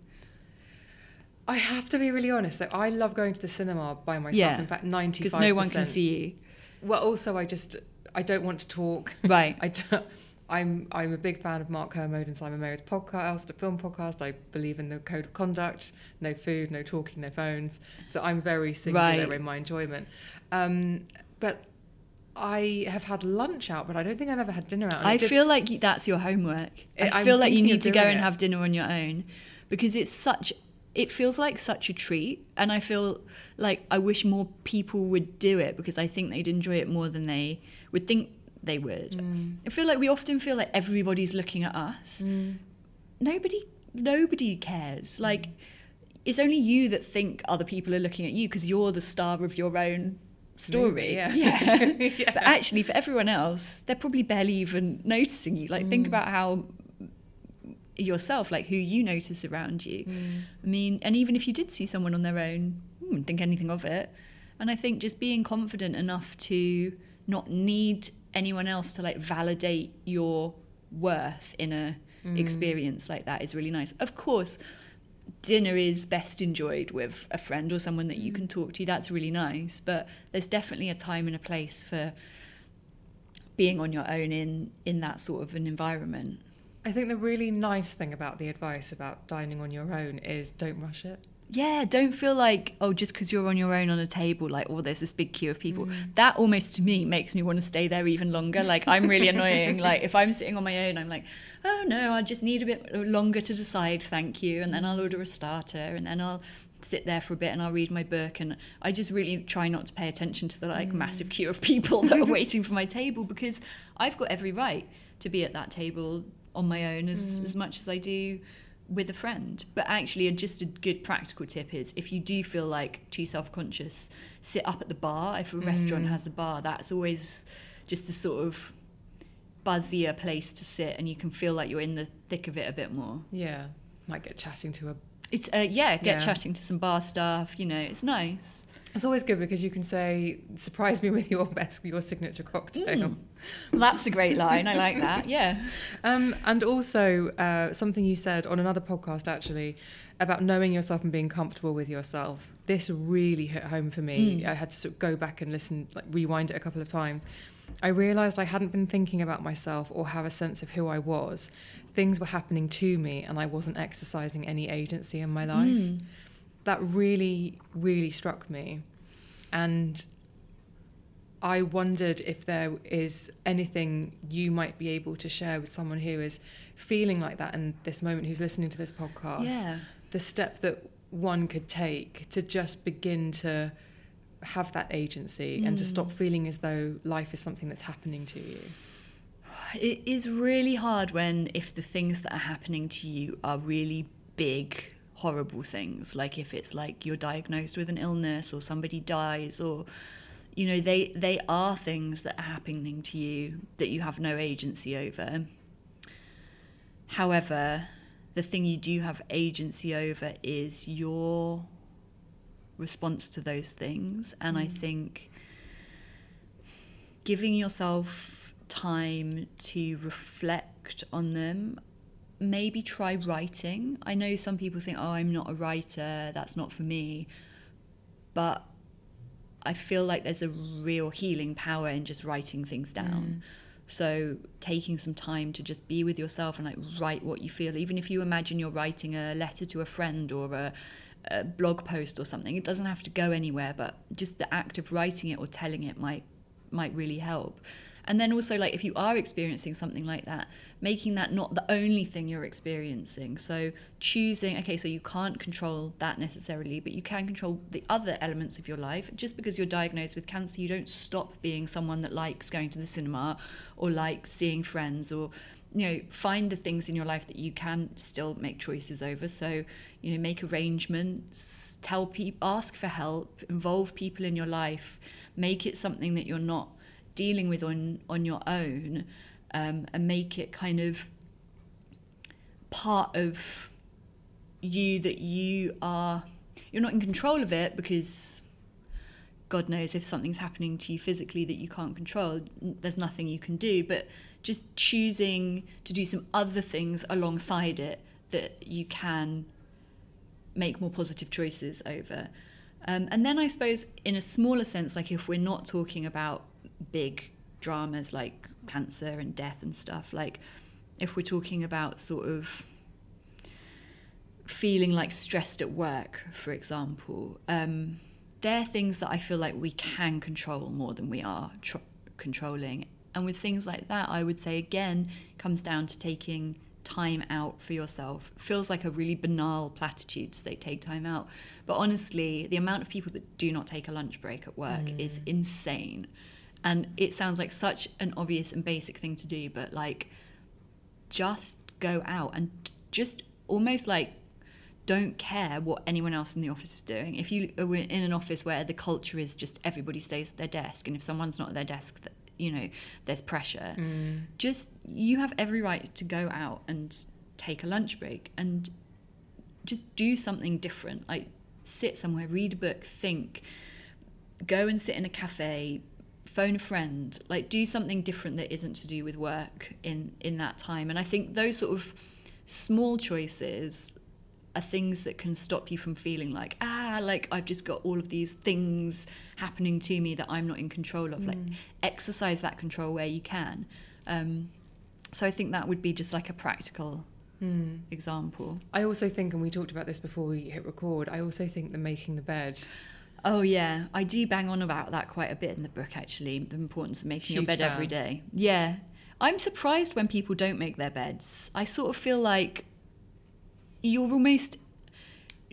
Speaker 1: I have to be really honest. So I love going to the cinema by myself.
Speaker 2: Yeah.
Speaker 1: In fact, ninety
Speaker 2: Because no one can see you.
Speaker 1: Well, also I just I don't want to talk.
Speaker 2: Right.
Speaker 1: I don't, I'm I'm a big fan of Mark Kermode and Simon Mayo's podcast, a film podcast. I believe in the code of conduct: no food, no talking, no phones. So I'm very singular
Speaker 2: Right.
Speaker 1: in my enjoyment. Um, but I have had lunch out, but I don't think I've ever had dinner out. And
Speaker 2: I feel like that's your homework. I
Speaker 1: I'm
Speaker 2: feel like you need to go and
Speaker 1: it.
Speaker 2: have dinner on your own because it's such it feels like such a treat and I feel like I wish more people would do it because I think they'd enjoy it more than they would think they would.
Speaker 1: Mm.
Speaker 2: I feel like we often feel like everybody's looking at us.
Speaker 1: Mm.
Speaker 2: Nobody nobody cares. Like it's only you that think other people are looking at you because you're the star of your own story.
Speaker 1: Yeah.
Speaker 2: yeah.
Speaker 1: Yeah.
Speaker 2: But actually, for everyone else, they're probably barely even noticing you. Like,
Speaker 1: Mm.
Speaker 2: think about how yourself, like who you notice around you.
Speaker 1: Mm.
Speaker 2: I mean, and even if you did see someone on their own, wouldn't think anything of it. And I think just being confident enough to not need anyone else to like validate your worth in a
Speaker 1: Mm.
Speaker 2: experience like that is really nice. Of course, dinner is best enjoyed with a friend or someone that you can talk to. That's really nice. But there's definitely a time and a place for being on your own in in that sort of an environment.
Speaker 1: I think the really nice thing about the advice about dining on your own is don't rush it.
Speaker 2: Yeah, don't feel like oh, just because you're on your own on a table, like oh, there's this big queue of people. Mm. That almost to me makes me want to stay there even longer. Like I'm really annoying. Like if I'm sitting on my own, I'm like, oh no, I just need a bit longer to decide. Thank you, and then I'll order a starter, and then I'll sit there for a bit and I'll read my book. And I just really try not to pay attention to the like mm. massive queue of people that are waiting for my table because I've got every right to be at that table on my own as as mm. much as I do with a friend. But actually, just a good practical tip is if you do feel like too self conscious, sit up at the bar. If a restaurant has a bar, that's always just a sort of buzzier place to sit, and you can feel like you're in the thick of it a bit more.
Speaker 1: Yeah, might get chatting to a.
Speaker 2: It's uh, yeah, get
Speaker 1: Yeah.
Speaker 2: chatting to some bar staff. You know, it's nice.
Speaker 1: It's always good because you can say, "Surprise me with your best, your signature cocktail."
Speaker 2: Well, that's a great line. I like that. Yeah.
Speaker 1: Um, and also uh, something you said on another podcast actually about knowing yourself and being comfortable with yourself. This really hit home for me. I had to sort of go back and listen, like rewind it a couple of times. I realized I hadn't been thinking about myself or have a sense of who I was. Things were happening to me, and I wasn't exercising any agency in my life. That really, really struck me. And I wondered if there is anything you might be able to share with someone who is feeling like that in this moment, who's listening to this podcast.
Speaker 2: Yeah.
Speaker 1: The step that one could take to just begin to have that agency and to stop mm. feeling as though life is something that's happening to you.
Speaker 2: It is really hard when if the things that are happening to you are really big, horrible things. Like if it's like you're diagnosed with an illness or somebody dies or you know, they they are things that are happening to you that you have no agency over. However, the thing you do have agency over is your response to those things. And I mm. think giving yourself time to reflect on them. Maybe try writing. I know some people think, oh, I'm not a writer, that's not for me. But I feel like there's a real healing power in just writing things down. Mm. So taking some time to just be with yourself and like write what you feel, even if you imagine you're writing a letter to a friend or a, a blog post or something, it doesn't have to go anywhere. But just the act of writing it or telling it might might really help. And then also like if you are experiencing something like that, making that not the only thing you're experiencing. So choosing, okay, so you can't control that necessarily, but you can control the other elements of your life. Just because you're diagnosed with cancer, you don't stop being someone that likes going to the cinema or likes seeing friends or you know find the things in your life that you can still make choices over so you know make arrangements tell people ask for help involve people in your life make it something that you're not dealing with on on your own um, and make it kind of part of you that you are you're not in control of it because God knows if something's happening to you physically that you can't control, there's nothing you can do. But just choosing to do some other things alongside it that you can make more positive choices over. Um, and then I suppose, in a smaller sense, like if we're not talking about big dramas like cancer and death and stuff, like if we're talking about sort of feeling like stressed at work, for example, um, they're things that I feel like we can control more than we are tr- controlling. And with things like that, I would say again, comes down to taking time out for yourself. It feels like a really banal platitude to say take time out. But honestly, the amount of people that do not take a lunch break at work mm. is insane. And it sounds like such an obvious and basic thing to do, but like just go out and just almost like don't care what anyone else in the office is doing. If you are in an office where the culture is just everybody stays at their desk, and if someone's not at their desk, you know, there's pressure. Mm. Just you have every right to go out and take a lunch break and just do something different. Like sit somewhere, read a book, think, go and sit in a cafe, phone a friend, like do something different that isn't to do with work in in that time. And I think those sort of small choices are things that can stop you from feeling like ah like i've just got all of these things happening to me that i'm not in control of mm. like exercise that control where you can um, so i think that would be just like a practical mm. example
Speaker 1: i also think and we talked about this before we hit record i also think the making the bed
Speaker 2: Oh yeah, I do bang on about that quite a bit in the book actually, the importance of making Huge your bed fan. every day. Yeah. I'm surprised when people don't make their beds. I sort of feel like you're almost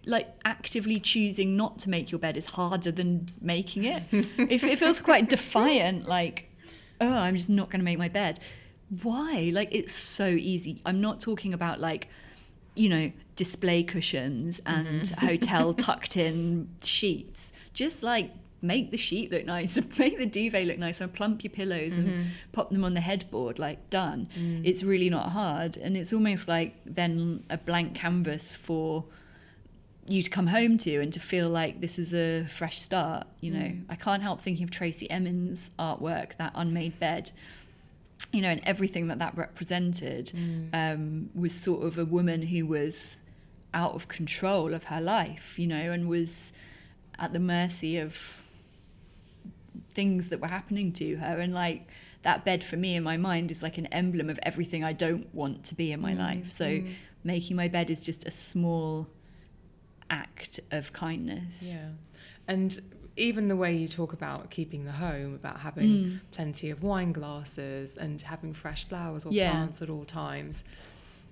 Speaker 2: like actively choosing not to make your bed is harder than making it. it, it feels quite defiant, like, oh, I'm just not going to make my bed. Why? Like, it's so easy. I'm not talking about like, you know, display cushions and mm-hmm. hotel tucked in sheets. Just like make the sheet look nice, make the duvet look nice, and plump your pillows mm-hmm. and pop them on the headboard. Like done. Mm. It's really not hard, and it's almost like then a blank canvas for you to come home to and to feel like this is a fresh start. You know, mm. I can't help thinking of Tracey Emin's artwork, that unmade bed. You know, and everything that that represented mm. um, was sort of a woman who was out of control of her life, you know, and was at the mercy of things that were happening to her and like that bed for me in my mind is like an emblem of everything I don't want to be in my mm, life. So mm. making my bed is just a small act of kindness.
Speaker 1: Yeah. And even the way you talk about keeping the home, about having mm. plenty of wine glasses and having fresh flowers or yeah. plants at all times.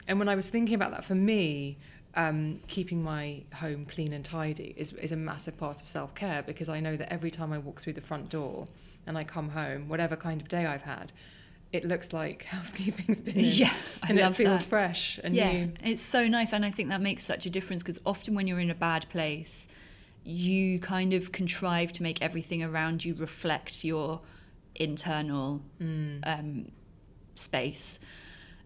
Speaker 1: And when I was thinking about that for me, um, keeping my home clean and tidy is, is a massive part of self care because I know that every time I walk through the front door and I come home, whatever kind of day I've had, it looks like housekeeping's been in,
Speaker 2: yeah
Speaker 1: and
Speaker 2: it
Speaker 1: feels
Speaker 2: that.
Speaker 1: fresh and
Speaker 2: yeah
Speaker 1: new.
Speaker 2: it's so nice and i think that makes such a difference because often when you're in a bad place you kind of contrive to make everything around you reflect your internal mm. um, space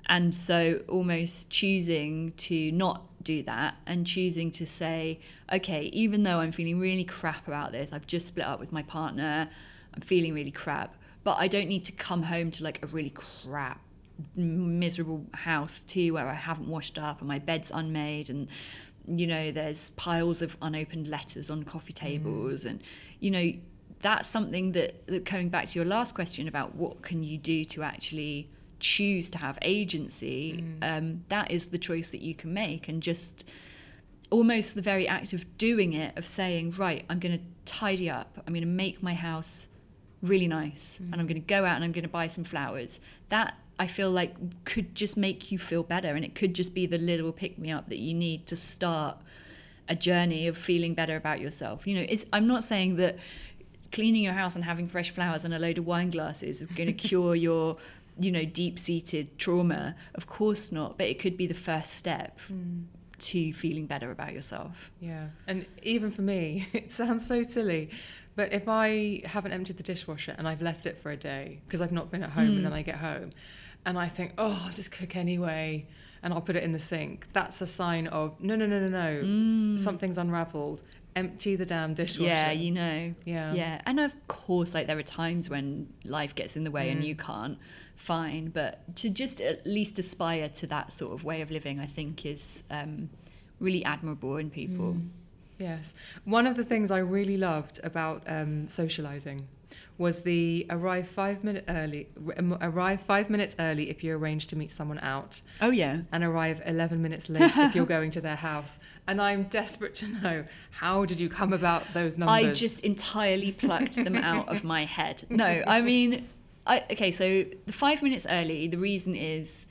Speaker 2: and so almost choosing to not do that and choosing to say, okay, even though I'm feeling really crap about this, I've just split up with my partner, I'm feeling really crap, but I don't need to come home to like a really crap miserable house too where I haven't washed up and my bed's unmade and you know there's piles of unopened letters on coffee tables mm. and you know that's something that, that going back to your last question about what can you do to actually choose to have agency mm. um, that is the choice that you can make and just almost the very act of doing it of saying right i'm going to tidy up i'm going to make my house really nice mm. and i'm going to go out and i'm going to buy some flowers that I feel like could just make you feel better and it could just be the little pick me up that you need to start a journey of feeling better about yourself. You know, it's I'm not saying that cleaning your house and having fresh flowers and a load of wine glasses is going to cure your you know deep-seated trauma of course not but it could be the first step mm. to feeling better about yourself
Speaker 1: yeah and even for me it sounds so silly but if i haven't emptied the dishwasher and i've left it for a day because i've not been at home mm. and then i get home and I think, oh, I'll just cook anyway and I'll put it in the sink, that's a sign of no, no, no, no, no, mm. something's unraveled. Empty the damn dishwasher.
Speaker 2: Yeah, you know. Yeah. Yeah. And of course, like there are times when life gets in the way mm. and you can't, fine. But to just at least aspire to that sort of way of living, I think is um, really admirable in people. Mm.
Speaker 1: Yes. One of the things I really loved about um, socializing was the arrive five minute early arrive five minutes early if you arrange to meet someone out.
Speaker 2: Oh yeah.
Speaker 1: And arrive 11 minutes late if you're going to their house. And i'm desperate to know how did you come about those numbers?
Speaker 2: i just entirely plucked them out of my head. No i mean I, okay so the five minutes early the reason is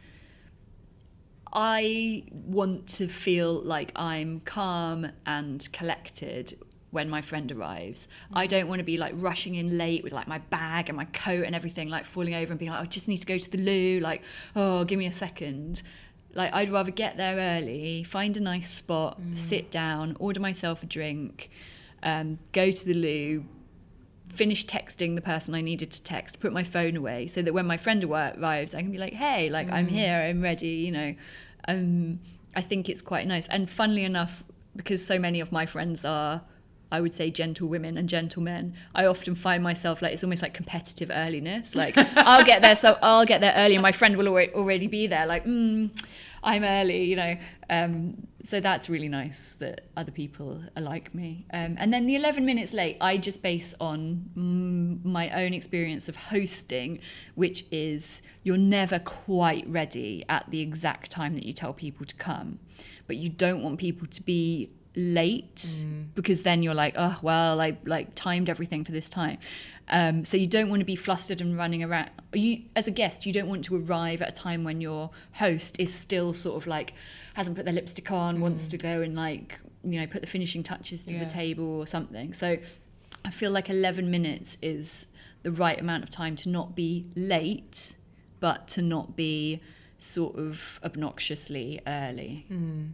Speaker 2: I want to feel like I'm calm and collected when my friend arrives. Mm. I don't want to be like rushing in late with like my bag and my coat and everything, like falling over and being like, oh, I just need to go to the loo. Like, oh, give me a second. Like, I'd rather get there early, find a nice spot, mm. sit down, order myself a drink, um, go to the loo, finish texting the person I needed to text, put my phone away so that when my friend arrives, I can be like, hey, like, mm. I'm here, I'm ready, you know. Um, I think it's quite nice. And funnily enough, because so many of my friends are I would say gentle women and gentlemen, I often find myself like it's almost like competitive earliness. Like I'll get there, so I'll get there early, and my friend will already be there. Like, mm, I'm early, you know. Um, so that's really nice that other people are like me. Um, and then the 11 minutes late, I just base on mm, my own experience of hosting, which is you're never quite ready at the exact time that you tell people to come, but you don't want people to be late mm. because then you're like, oh well, I like timed everything for this time. Um, so you don't want to be flustered and running around. You, as a guest, you don't want to arrive at a time when your host is still sort of like hasn't put their lipstick on, mm. wants to go and like you know put the finishing touches to yeah. the table or something. So I feel like 11 minutes is the right amount of time to not be late, but to not be sort of obnoxiously early.
Speaker 1: Mm.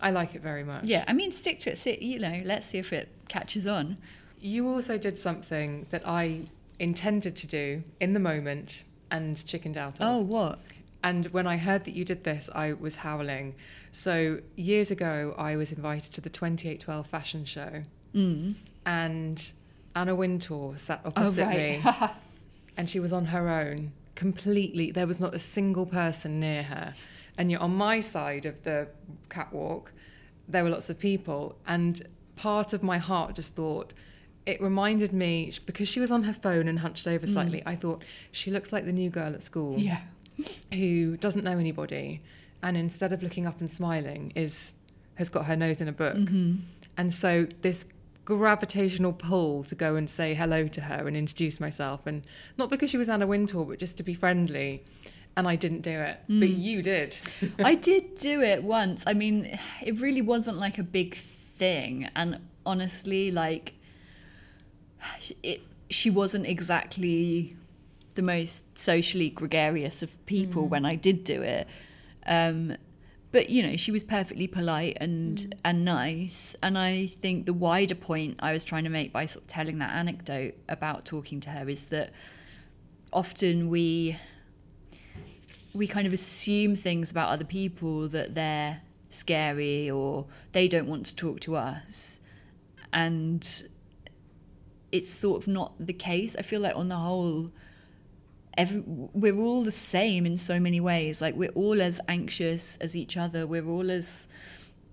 Speaker 1: I like it very much.
Speaker 2: Yeah, I mean, stick to it. Sit, you know, let's see if it catches on.
Speaker 1: You also did something that I intended to do in the moment and chickened out of.
Speaker 2: Oh, what?
Speaker 1: And when I heard that you did this, I was howling. So years ago, I was invited to the Twenty8Twelve fashion show,
Speaker 2: mm.
Speaker 1: and Anna Wintour sat opposite oh, right. me, and she was on her own completely. There was not a single person near her and you're on my side of the catwalk, there were lots of people. And part of my heart just thought, it reminded me, because she was on her phone and hunched over slightly, mm. I thought, she looks like the new girl at school.
Speaker 2: Yeah.
Speaker 1: who doesn't know anybody. And instead of looking up and smiling, is has got her nose in a book.
Speaker 2: Mm-hmm.
Speaker 1: And so this gravitational pull to go and say hello to her and introduce myself and not because she was Anna Wintour but just to be friendly and I didn't do it, mm. but you did.
Speaker 2: I did do it once. I mean, it really wasn't like a big thing, and honestly, like it, she wasn't exactly the most socially gregarious of people mm. when I did do it. Um, but you know, she was perfectly polite and mm. and nice. And I think the wider point I was trying to make by sort of telling that anecdote about talking to her is that often we we kind of assume things about other people that they're scary or they don't want to talk to us. And it's sort of not the case. I feel like on the whole, every, we're all the same in so many ways. Like we're all as anxious as each other. We're all as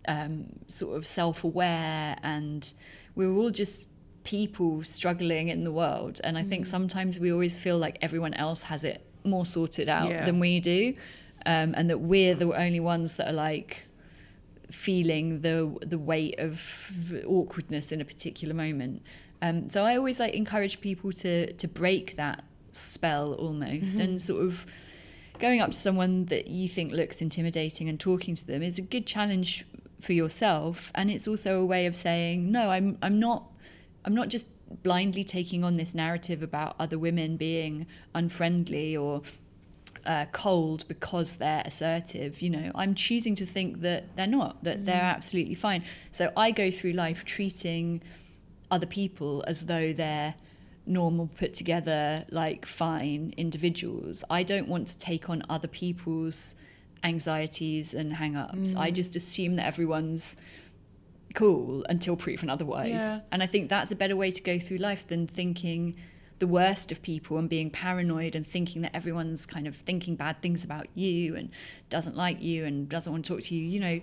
Speaker 2: um, sort of self-aware, and we're all just people struggling in the world. And I think sometimes we always feel like everyone else has it more sorted out
Speaker 1: Yeah.
Speaker 2: than we do, um, and that we're the only ones that are like feeling the the weight of awkwardness in a particular moment. Um, so I always like encourage people to to break that spell almost and sort of going up to someone that you think looks intimidating and talking to them is a good challenge for yourself and it's also a way of saying no I'm I'm not I'm not just blindly taking on this narrative about other women being unfriendly or uh, cold because they're assertive. You know, I'm choosing to think that they're not, that they're absolutely fine. So I go through life treating other people as though they're normal, put together, like fine individuals. I don't want to take on other people's anxieties and hang ups. I just assume that everyone's cool until proven otherwise.
Speaker 1: Yeah.
Speaker 2: And I think that's a better way to go through life than thinking the worst of people and being paranoid and thinking that everyone's kind of thinking bad things about you and doesn't like you and doesn't want to talk to you. You know,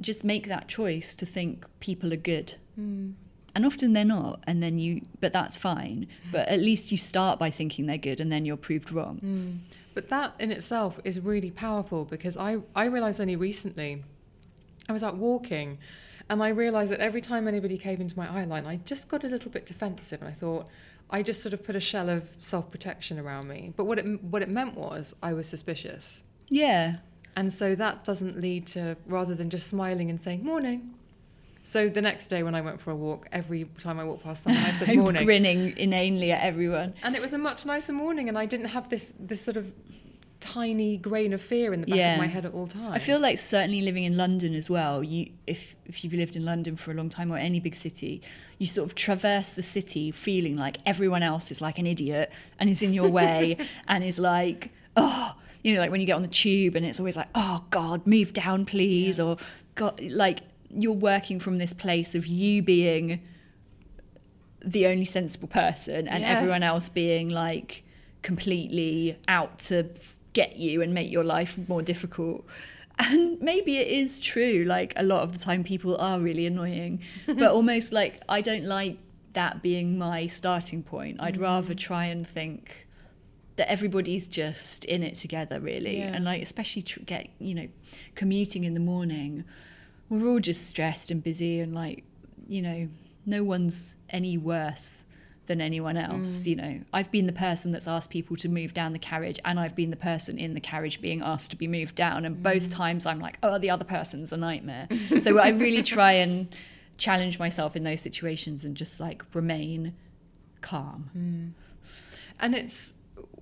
Speaker 2: just make that choice to think people are good. Mm. And often they're not, and then you, but that's fine. But at least you start by thinking they're good and then you're proved wrong. Mm.
Speaker 1: But that in itself is really powerful because I, I realized only recently, I was out walking and I realized that every time anybody came into my eye line, I just got a little bit defensive and I thought, I just sort of put a shell of self protection around me. But what it, what it meant was I was suspicious.
Speaker 2: Yeah.
Speaker 1: And so that doesn't lead to, rather than just smiling and saying, morning. So the next day when I went for a walk, every time I walked past someone, I said, morning.
Speaker 2: Grinning inanely at everyone.
Speaker 1: And it was a much nicer morning, and I didn't have this this sort of tiny grain of fear in the back
Speaker 2: Yeah.
Speaker 1: of my head at all times.
Speaker 2: I feel like certainly living in London as well. You, if if you've lived in London for a long time or any big city, you sort of traverse the city feeling like everyone else is like an idiot and is in your way and is like, oh, you know, like when you get on the tube and it's always like, oh God, move down, please, or God, like you're working from this place of you being the only sensible person and everyone else being like completely out to get you and make your life more difficult. And maybe it is true, like a lot of the time people are really annoying, but almost like I don't like that being my starting point. I'd mm. rather try and think that everybody's just in it together, really.
Speaker 1: Yeah.
Speaker 2: And like, especially tr- get, you know, commuting in the morning, we're all just stressed and busy and like, you know, no one's any worse than anyone else. Mm. You know, I've been the person that's asked people to move down the carriage, and I've been the person in the carriage being asked to be moved down. And both mm. times I'm like, oh, the other person's a nightmare. so I really try and challenge myself in those situations and just like remain calm. Mm.
Speaker 1: and it's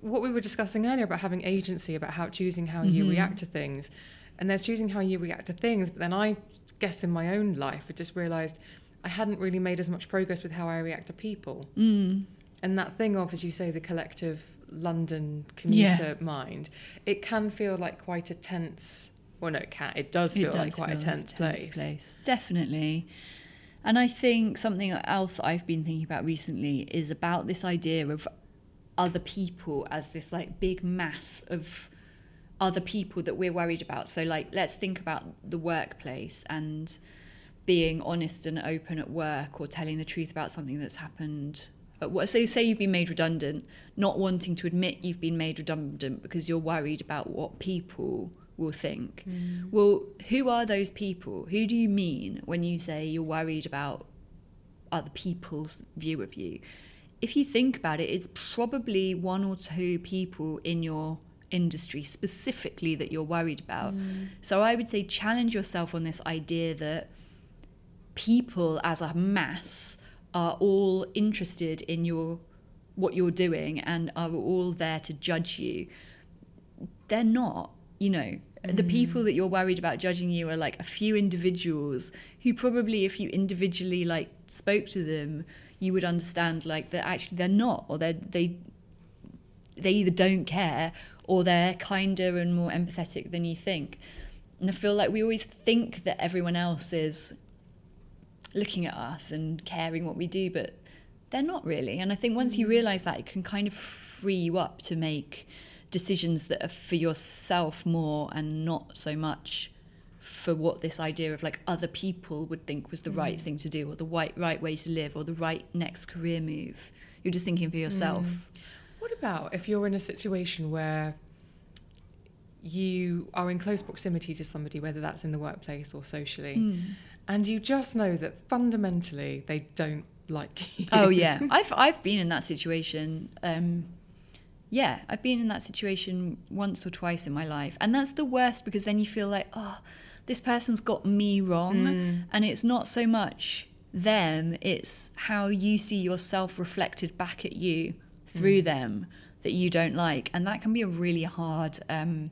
Speaker 1: what we were discussing earlier about having agency, about how choosing how you mm-hmm. react to things, and there's choosing how you react to things. But then I guess in my own life, I just realised I hadn't really made as much progress with how I react to people.
Speaker 2: Mm.
Speaker 1: And that thing of, as you say, the collective London commuter mind, it can feel like quite a tense. Well, no, it can. It does feel like quite a
Speaker 2: feel
Speaker 1: tense, place.
Speaker 2: Definitely. And I think something else I've been thinking about recently is about this idea of other people as this like big mass of other people that we're worried about. So like let's think about the workplace and being honest and open at work or telling the truth about something that's happened at work. So say you've been made redundant, not wanting to admit you've been made redundant because you're worried about what people will think. Mm. Well, who are those people? Who do you mean when you say you're worried about other people's view of you? If you think about it, it's probably one or two people in your industry specifically that you're worried about. Mm. So I would say challenge yourself on this idea that people as a mass are all interested in your what you're doing and are all there to judge you. They're not you know. The mm. people that you're worried about judging you are like a few individuals who probably if you individually like spoke to them you would understand like that actually they're not or they they they either don't care or they're kinder and more empathetic than you think. And i feel like we always think that everyone else is looking at us and caring what we do but they're not really. And I think once you mm. realize that, it can kind of free you up to make decisions that are for yourself more and not so much for what this idea of like other people would think was the right mm. thing to do or the right right way to live or the right next career move. You're just thinking for yourself. Mm.
Speaker 1: What about if you're in a situation where you are in close proximity to somebody, whether that's in the workplace or socially,
Speaker 2: Hmm.
Speaker 1: And you just know that fundamentally they don't like you?
Speaker 2: Oh yeah, I've I've been in that situation. Um, yeah, I've been in that situation once or twice in my life, and that's the worst because then you feel like, oh, this person's got me wrong, and it's not so much them; it's how you see yourself reflected back at you through them that you don't like, and that can be a really hard. Um,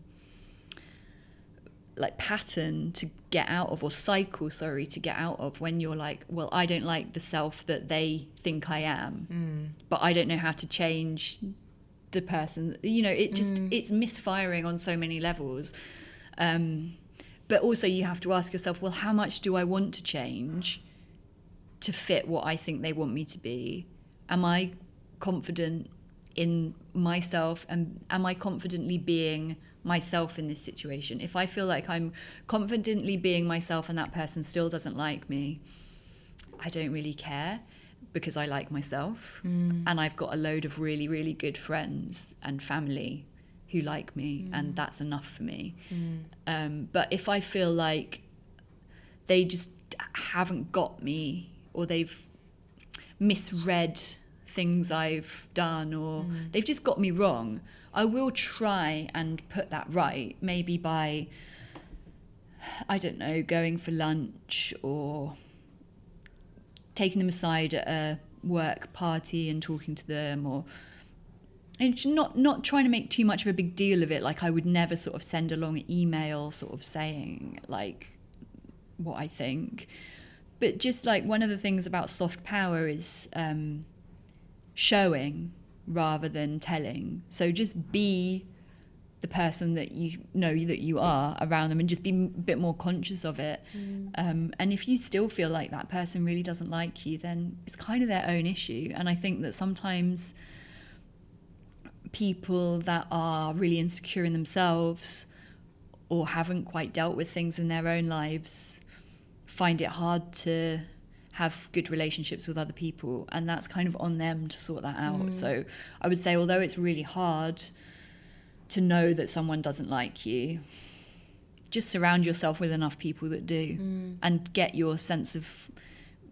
Speaker 2: like pattern to get out of or cycle sorry to get out of when you're like well i don't like the self that they think i am but i don't know how to change the person. You know it just it's misfiring on so many levels. Um, but also you have to ask yourself well how much do i want to change to fit what i think they want me to be? Am i confident in myself? And am i confidently being myself in this situation. If i feel like i'm confidently being myself and that person still doesn't like me i don't really care because i like myself. Mm. And i've got a load of really really good friends and family who like me mm. and that's enough for me. Mm. Um, but if i feel like they just haven't got me or they've misread things I've done or they've just got me wrong, I will try and put that right, maybe by, I don't know, going for lunch or taking them aside at a work party and talking to them or and not not trying to make too much of a big deal of it like I would never sort of send along an email sort of saying like what I think. But just like one of the things about soft power is um, showing rather than telling. So just be the person that you know that you are around them and just be a bit more conscious of it. Um, and if you still feel like that person really doesn't like you, then it's kind of their own issue. And I think that sometimes people that are really insecure in themselves or haven't quite dealt with things in their own lives find it hard to have good relationships with other people and that's kind of on them to sort that out. Mm. So i would say although it's really hard to know that someone doesn't like you just surround yourself with enough people that do mm. and get your sense of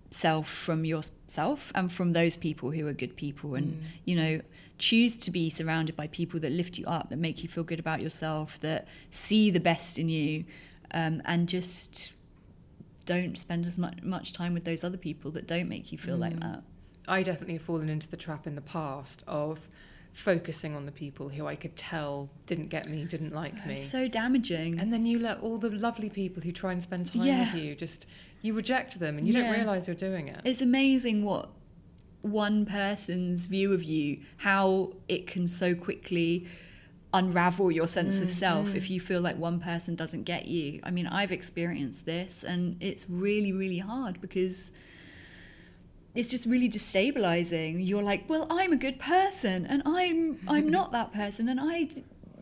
Speaker 2: self from yourself and from those people who are good people and mm. you know choose to be surrounded by people that lift you up that make you feel good about yourself that see the best in you um, and just don't spend as much, much time with those other people that don't make you feel like mm. that
Speaker 1: I definitely have fallen into the trap in the past of focusing on the people who I could tell didn't get me, didn't like me.
Speaker 2: it's so damaging
Speaker 1: and then you let all the lovely people who try and spend time
Speaker 2: Yeah.
Speaker 1: with you just you reject them and you
Speaker 2: Yeah.
Speaker 1: don't realize you're doing it.
Speaker 2: It's amazing what one person's view of you, how it can so quickly unravel your sense of self if mm-hmm. you feel like one person doesn't get you. I mean, I've experienced this and it's really, really hard because it's just really destabilizing. You're like, well, I'm a good person and I'm I'm not that person and I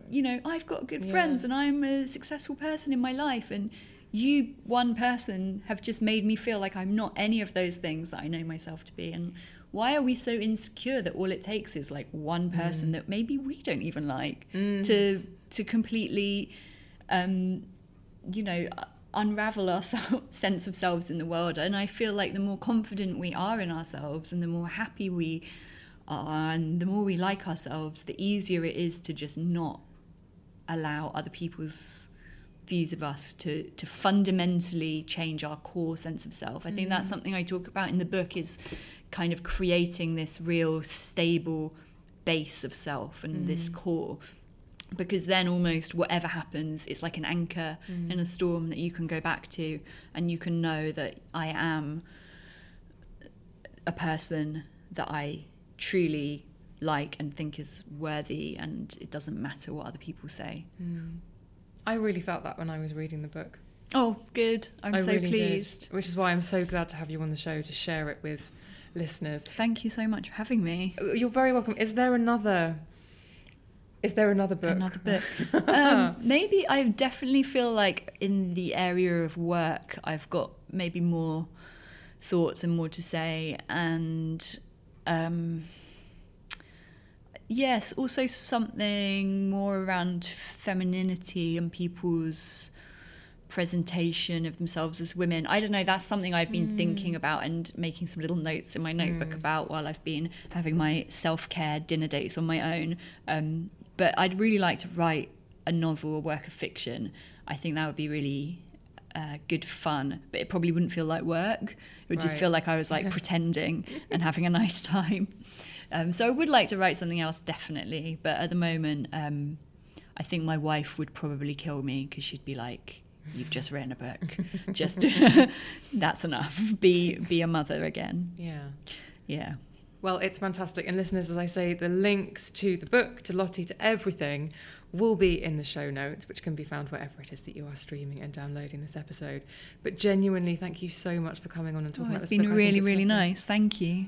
Speaker 2: you know, I've got good
Speaker 1: Yeah.
Speaker 2: friends and I'm a successful person in my life and you one person have just made me feel like I'm not any of those things that I know myself to be and why are we so insecure that all it takes is like one person that maybe we don't even like to to completely um you know unravel our sense of selves in the world? And i feel like the more confident we are in ourselves and the more happy we are and the more we like ourselves the easier it is to just not allow other people's views of us to to fundamentally change our core sense of self. I think that's mm. something i talk about in the book is kind of creating this real stable base of self and this mm. core. Because then almost whatever happens it's like an anchor mm. in a storm that you can go back to and you can know that i am a person that i truly like and think is worthy and it doesn't matter what other people say
Speaker 1: I really felt that when I was reading the book.
Speaker 2: oh good i'm
Speaker 1: I
Speaker 2: so
Speaker 1: really did,
Speaker 2: pleased
Speaker 1: which is why I'm so glad to have you on the show to share it with listeners.
Speaker 2: Thank you so much for having me.
Speaker 1: You're very welcome. Is there another? Is there another book?
Speaker 2: Another book. um, maybe I definitely feel like in the area of work, I've got maybe more thoughts and more to say, and um, yes, also something more around femininity and people's presentation of themselves as women. I don't know, that's something I've been mm. thinking about and making some little notes in my notebook mm. about while I've been having my self care dinner dates on my own. Um, but I'd really like to write a novel, a work of fiction. I think that would be really uh, good fun, but it probably wouldn't feel like work. It would right. just feel like I was like pretending and having a nice time. Um, so I would like to write something else, definitely. But at the moment, um, I think my wife would probably kill me because she'd be like, you've just written a book. just that's enough. Be be a mother again.
Speaker 1: Yeah.
Speaker 2: Yeah.
Speaker 1: Well, it's fantastic. And listeners, as I say, the links to the book, to Lotte, to everything will be in the show notes, which can be found wherever it is that you are streaming and downloading this episode. But genuinely, thank you so much for coming on and talking
Speaker 2: oh,
Speaker 1: about this.
Speaker 2: It's been
Speaker 1: book.
Speaker 2: really, really lovely. nice. Thank you.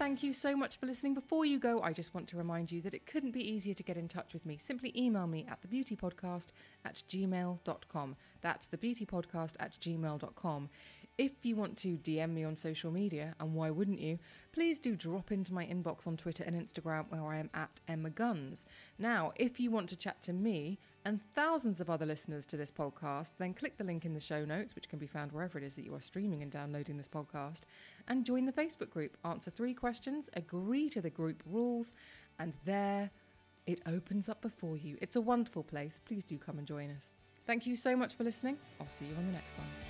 Speaker 1: Thank you so much for listening. Before you go, I just want to remind you that it couldn't be easier to get in touch with me. Simply email me at thebeautypodcast at gmail.com. That's thebeautypodcast at gmail.com. If you want to DM me on social media, and why wouldn't you, please do drop into my inbox on Twitter and Instagram where I am at Emma Guns. Now, if you want to chat to me, and thousands of other listeners to this podcast, then click the link in the show notes, which can be found wherever it is that you are streaming and downloading this podcast, and join the Facebook group. Answer three questions, agree to the group rules, and there it opens up before you. It's a wonderful place. Please do come and join us. Thank you so much for listening. I'll see you on the next one.